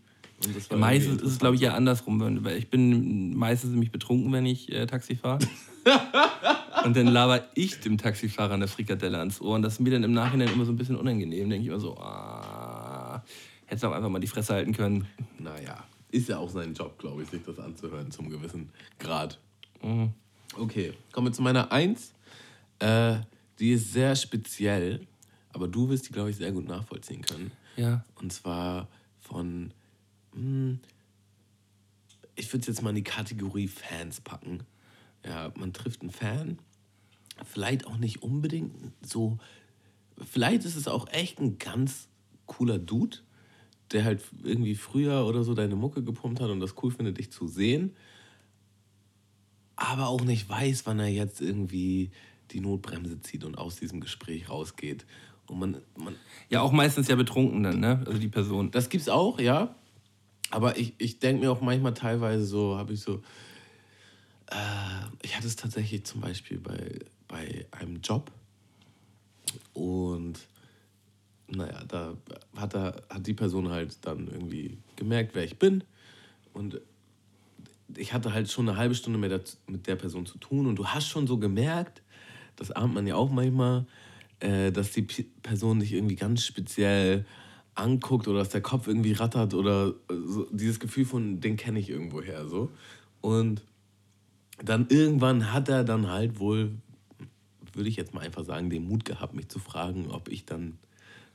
Meistens ist es, glaube ich, ja andersrum. Weil ich bin meistens nämlich betrunken, wenn ich äh, Taxi fahre. [laughs] und dann laber ich dem Taxifahrer eine Frikadelle ans Ohr. Und das ist mir dann im Nachhinein immer so ein bisschen unangenehm. Denke ich immer so, ah, hättest auch einfach mal die Fresse halten können. Naja, ist ja auch sein Job, glaube ich, sich das anzuhören zum gewissen Grad. Okay, kommen wir zu meiner Eins. Äh, die ist sehr speziell, aber du wirst die, glaube ich, sehr gut nachvollziehen können. Ja. Und zwar von, ich würde es jetzt mal in die Kategorie Fans packen. Ja, man trifft einen Fan, vielleicht auch nicht unbedingt so, vielleicht ist es auch echt ein ganz cooler Dude, der halt irgendwie früher oder so deine Mucke gepumpt hat und das cool findet, dich zu sehen, aber auch nicht weiß, wann er jetzt irgendwie die Notbremse zieht und aus diesem Gespräch rausgeht. Und man, man Ja, auch meistens ja betrunken dann, ne? Also die Person. das gibt's auch, ja. Aber ich, ich denke mir auch manchmal teilweise so, habe ich so, äh, ich hatte es tatsächlich zum Beispiel bei, bei einem Job. Und naja, da hat, er, hat die Person halt dann irgendwie gemerkt, wer ich bin. Und ich hatte halt schon eine halbe Stunde der, mit der Person zu tun. Und du hast schon so gemerkt, das ahnt man ja auch manchmal, äh, dass die Person dich irgendwie ganz speziell anguckt oder dass der Kopf irgendwie rattert oder äh, so, dieses Gefühl von, den kenne ich irgendwoher so. Und dann irgendwann hat er dann halt wohl, würde ich jetzt mal einfach sagen, den Mut gehabt, mich zu fragen, ob ich dann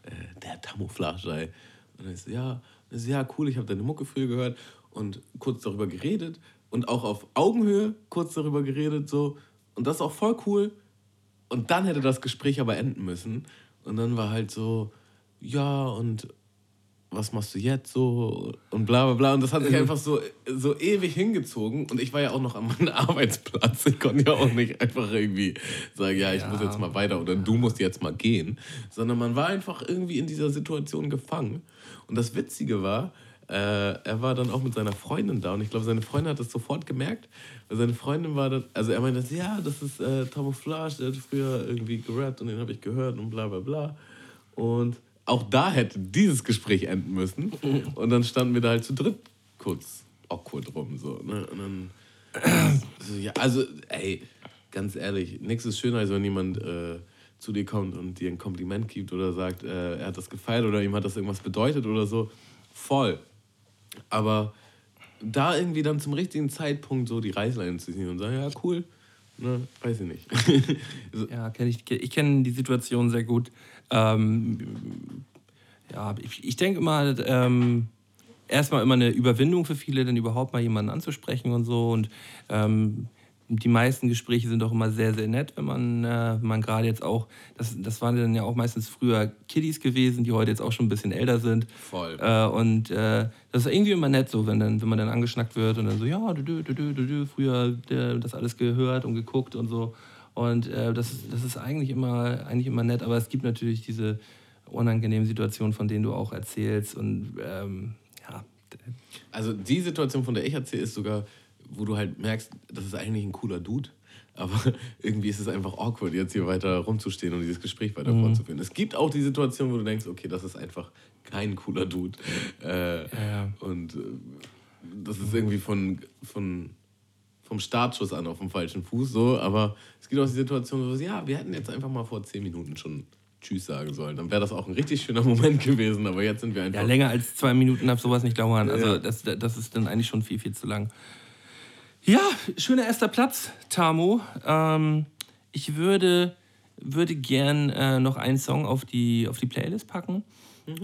äh, der Tamouflage sei. Und dann ist so, ja, ist ja cool, ich habe deine Mucke früher gehört und kurz darüber geredet und auch auf Augenhöhe kurz darüber geredet so und das ist auch voll cool. Und dann hätte das Gespräch aber enden müssen und dann war halt so, ja und was machst du jetzt so und bla bla bla und das hat sich einfach so, so ewig hingezogen und ich war ja auch noch an meinem [laughs] Arbeitsplatz. Ich konnte ja auch nicht einfach irgendwie sagen, ja, ich muss jetzt mal weiter oder du musst jetzt mal gehen, sondern man war einfach irgendwie in dieser Situation gefangen. Und das Witzige war, äh, er war dann auch mit seiner Freundin da und ich glaube, seine Freundin hat das sofort gemerkt. Weil seine Freundin war dann, also er meinte, ja, das ist äh, Camouflage, der hat früher irgendwie gerappt und den habe ich gehört und bla bla bla. Und auch da hätte dieses Gespräch enden müssen. Und dann standen wir da halt zu dritt kurz awkward rum. So, ne? Und dann, so, ja, also, ey, ganz ehrlich, nichts ist schöner, als wenn jemand äh, zu dir kommt und dir ein Kompliment gibt oder sagt, äh, er hat das gefeiert oder ihm hat das irgendwas bedeutet oder so. Voll. Aber da irgendwie dann zum richtigen Zeitpunkt so die Reißleine zu ziehen und sagen, ja, cool, ne, weiß ich nicht. [laughs] so, Ja, kenn ich, ich kenne die Situation sehr gut. Ähm, ja, ich, ich denke immer, ähm, erstmal immer eine Überwindung für viele, dann überhaupt mal jemanden anzusprechen und so. Und ähm, die meisten Gespräche sind auch immer sehr, sehr nett, wenn man, äh, wenn man gerade jetzt auch, das, das waren dann ja auch meistens früher Kiddies gewesen, die heute jetzt auch schon ein bisschen älter sind. Voll. Äh, und äh, das ist irgendwie immer nett so, wenn, dann, wenn man dann angeschnackt wird und dann so, ja, du, du, du, du, du, du, früher äh, das alles gehört und geguckt und so. Und äh, das, ist- das ist eigentlich immer, eigentlich immer nett, aber es gibt natürlich diese unangenehmen Situationen, von denen du auch erzählst. Und ähm, ja, Also die Situation, von der ich erzähle, ist sogar, wo du halt merkst, das ist eigentlich ein cooler Dude. Aber [laughs] irgendwie ist es einfach awkward, jetzt hier weiter rumzustehen und dieses Gespräch weiter fortzuführen. Es gibt auch die Situation, wo du denkst, okay, das ist einfach kein cooler Dude. Äh, ja. Und äh, das ist irgendwie von, von, vom Startschuss an auf dem falschen Fuß so. Aber es gibt auch die Situation, wo du ja, wir hätten jetzt einfach mal vor zehn Minuten schon Tschüss sagen sollen. Dann wäre das auch ein richtig schöner [laughs] Moment gewesen. Aber jetzt sind wir einfach... ja, länger als zwei Minuten darf sowas nicht dauern. Also das, das ist dann eigentlich schon viel, viel zu lang. Ja, schöner erster Platz, Tamo. Ähm, ich würde, würde gern äh, noch einen Song auf die, auf die Playlist packen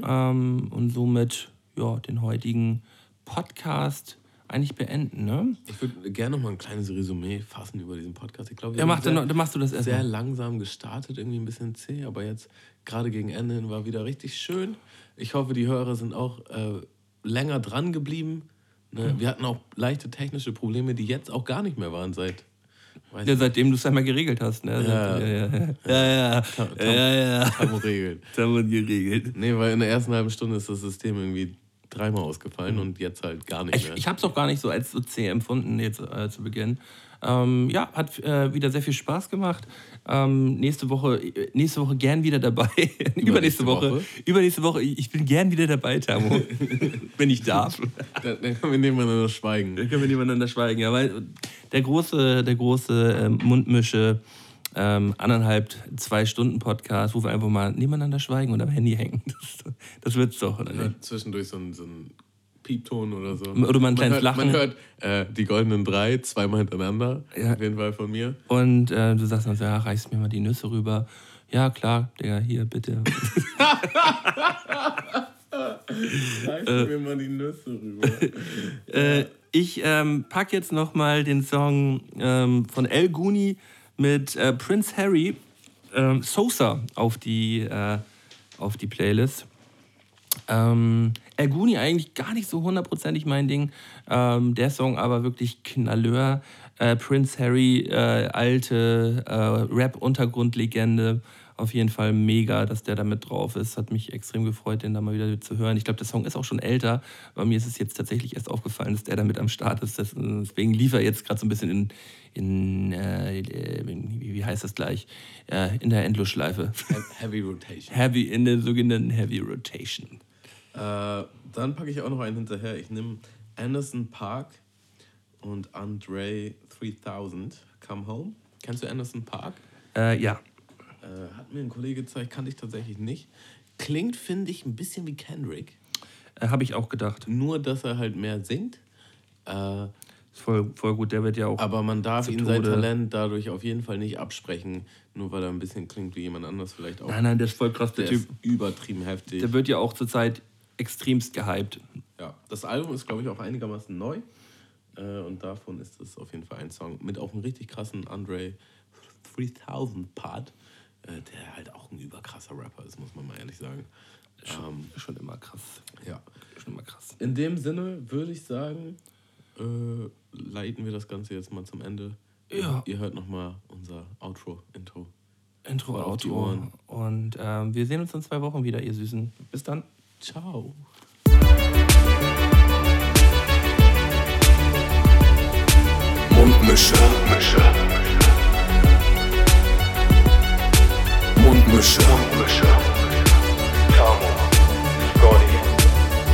ähm, und somit ja, den heutigen Podcast eigentlich beenden, ne? Ich würde gerne noch mal ein kleines Resümee fassen über diesen Podcast. Ich glaube, Ja, mach, sehr- dann, dann machst du das erst. sehr mal. langsam gestartet, irgendwie ein bisschen zäh, aber jetzt gerade gegen Ende hin war wieder richtig schön. Ich hoffe, die Hörer sind auch äh, länger dran geblieben. Ne? Wir hatten auch leichte technische Probleme, die jetzt auch gar nicht mehr waren seit. Ja, seitdem du es einmal geregelt hast, ne? Ja. ja, ja. Ja, ja. Tam- ja, ja. Tam regelt. Das [laughs] haben wir geregelt. Nee, weil in der ersten halben Stunde ist das System irgendwie dreimal ausgefallen und jetzt halt gar nicht Ich, mehr. ich habe es auch gar nicht so als so zäh empfunden jetzt äh, zu Beginn. Ähm, ja, hat äh, wieder sehr viel Spaß gemacht. Ähm, nächste Woche, äh, nächste Woche gern wieder dabei. [laughs] Übernächste Woche. Woche? Übernächste Woche. Ich bin gern wieder dabei, Tamo. [laughs] wenn ich darf. [laughs] dann, dann können wir nebeneinander schweigen. Dann können wir nebeneinander schweigen. Ja, weil der große, der große ähm, Mundmische, ähm, anderthalb, zwei Stunden Podcast, wo wir einfach mal nebeneinander schweigen und am Handy hängen. Das, das wird's doch, oder Ja, nicht? zwischendurch so ein, so ein Piepton oder so. Oder mal ein man kleines hört, Lachen. Man hört äh, die goldenen drei zweimal hintereinander. Ja. Auf jeden Fall von mir. Und äh, du sagst dann so, ja, reichst mir mal die Nüsse rüber. Ja, klar, Digga, hier, bitte. [laughs] Reiß mir mal die Nüsse rüber. [laughs] äh, ich ähm, pack jetzt noch mal den Song ähm, von El Guni mit äh, Prince Harry, ähm, Sosa, auf die, äh, auf die Playlist. Ähm, El Guni eigentlich gar nicht so hundertprozentig mein Ding. Ähm, der Song aber wirklich Knalleur. Äh, Prince Harry, äh, alte äh, Rap-Untergrundlegende. Auf jeden Fall mega, dass der da mit drauf ist. Hat mich extrem gefreut, den da mal wieder zu hören. Ich glaube, der Song ist auch schon älter, aber mir ist es jetzt tatsächlich erst aufgefallen, dass der da mit am Start ist. Das, deswegen lief er jetzt gerade so ein bisschen in, in äh, wie heißt das gleich, äh, in der Endlosschleife. Heavy Rotation. Heavy, in der sogenannten Heavy Rotation. Äh, dann packe ich auch noch einen hinterher. Ich nehme Anderson Park und Andre 3000. Come Home. Kennst du Anderson Park? Äh, ja. Äh, hat mir ein Kollege gezeigt, kannte ich tatsächlich nicht. Klingt, finde ich, ein bisschen wie Kendrick. Äh, Habe ich auch gedacht. Nur, dass er halt mehr singt. Äh, Ist voll, voll gut, der wird ja auch. aber man darf ihm sein. Talent dadurch auf jeden Fall nicht absprechen. Nur weil er ein bisschen klingt wie jemand anders vielleicht auch. nein, nein, der ist voll krass, der der Typ. ist übertrieben heftig. Der wird ja auch zurzeit extremst gehypt. Ja, das Album ist, glaube ich, auch einigermaßen neu. Äh, und davon ist es auf jeden Fall ein Song mit auch einem richtig krassen Andre 3000 Part, äh, der halt auch ein überkrasser Rapper ist, muss man mal ehrlich sagen. Ähm, Schon immer krass. ja. Schon immer krass. In dem Sinne würde ich sagen, äh, leiten wir das Ganze jetzt mal zum Ende. Ja. Ihr hört nochmal unser Outro, Intro. Intro, Outro. Und ähm, wir sehen uns in zwei Wochen wieder, ihr Süßen. Bis dann. Ciao. Mundmische. Mundmische. Mundmische. Tamo, Scotty,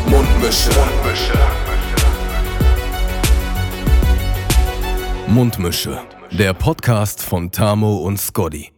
Mundmische. Mundmische. Mundmische. Der Podcast von Tamo und Scotty.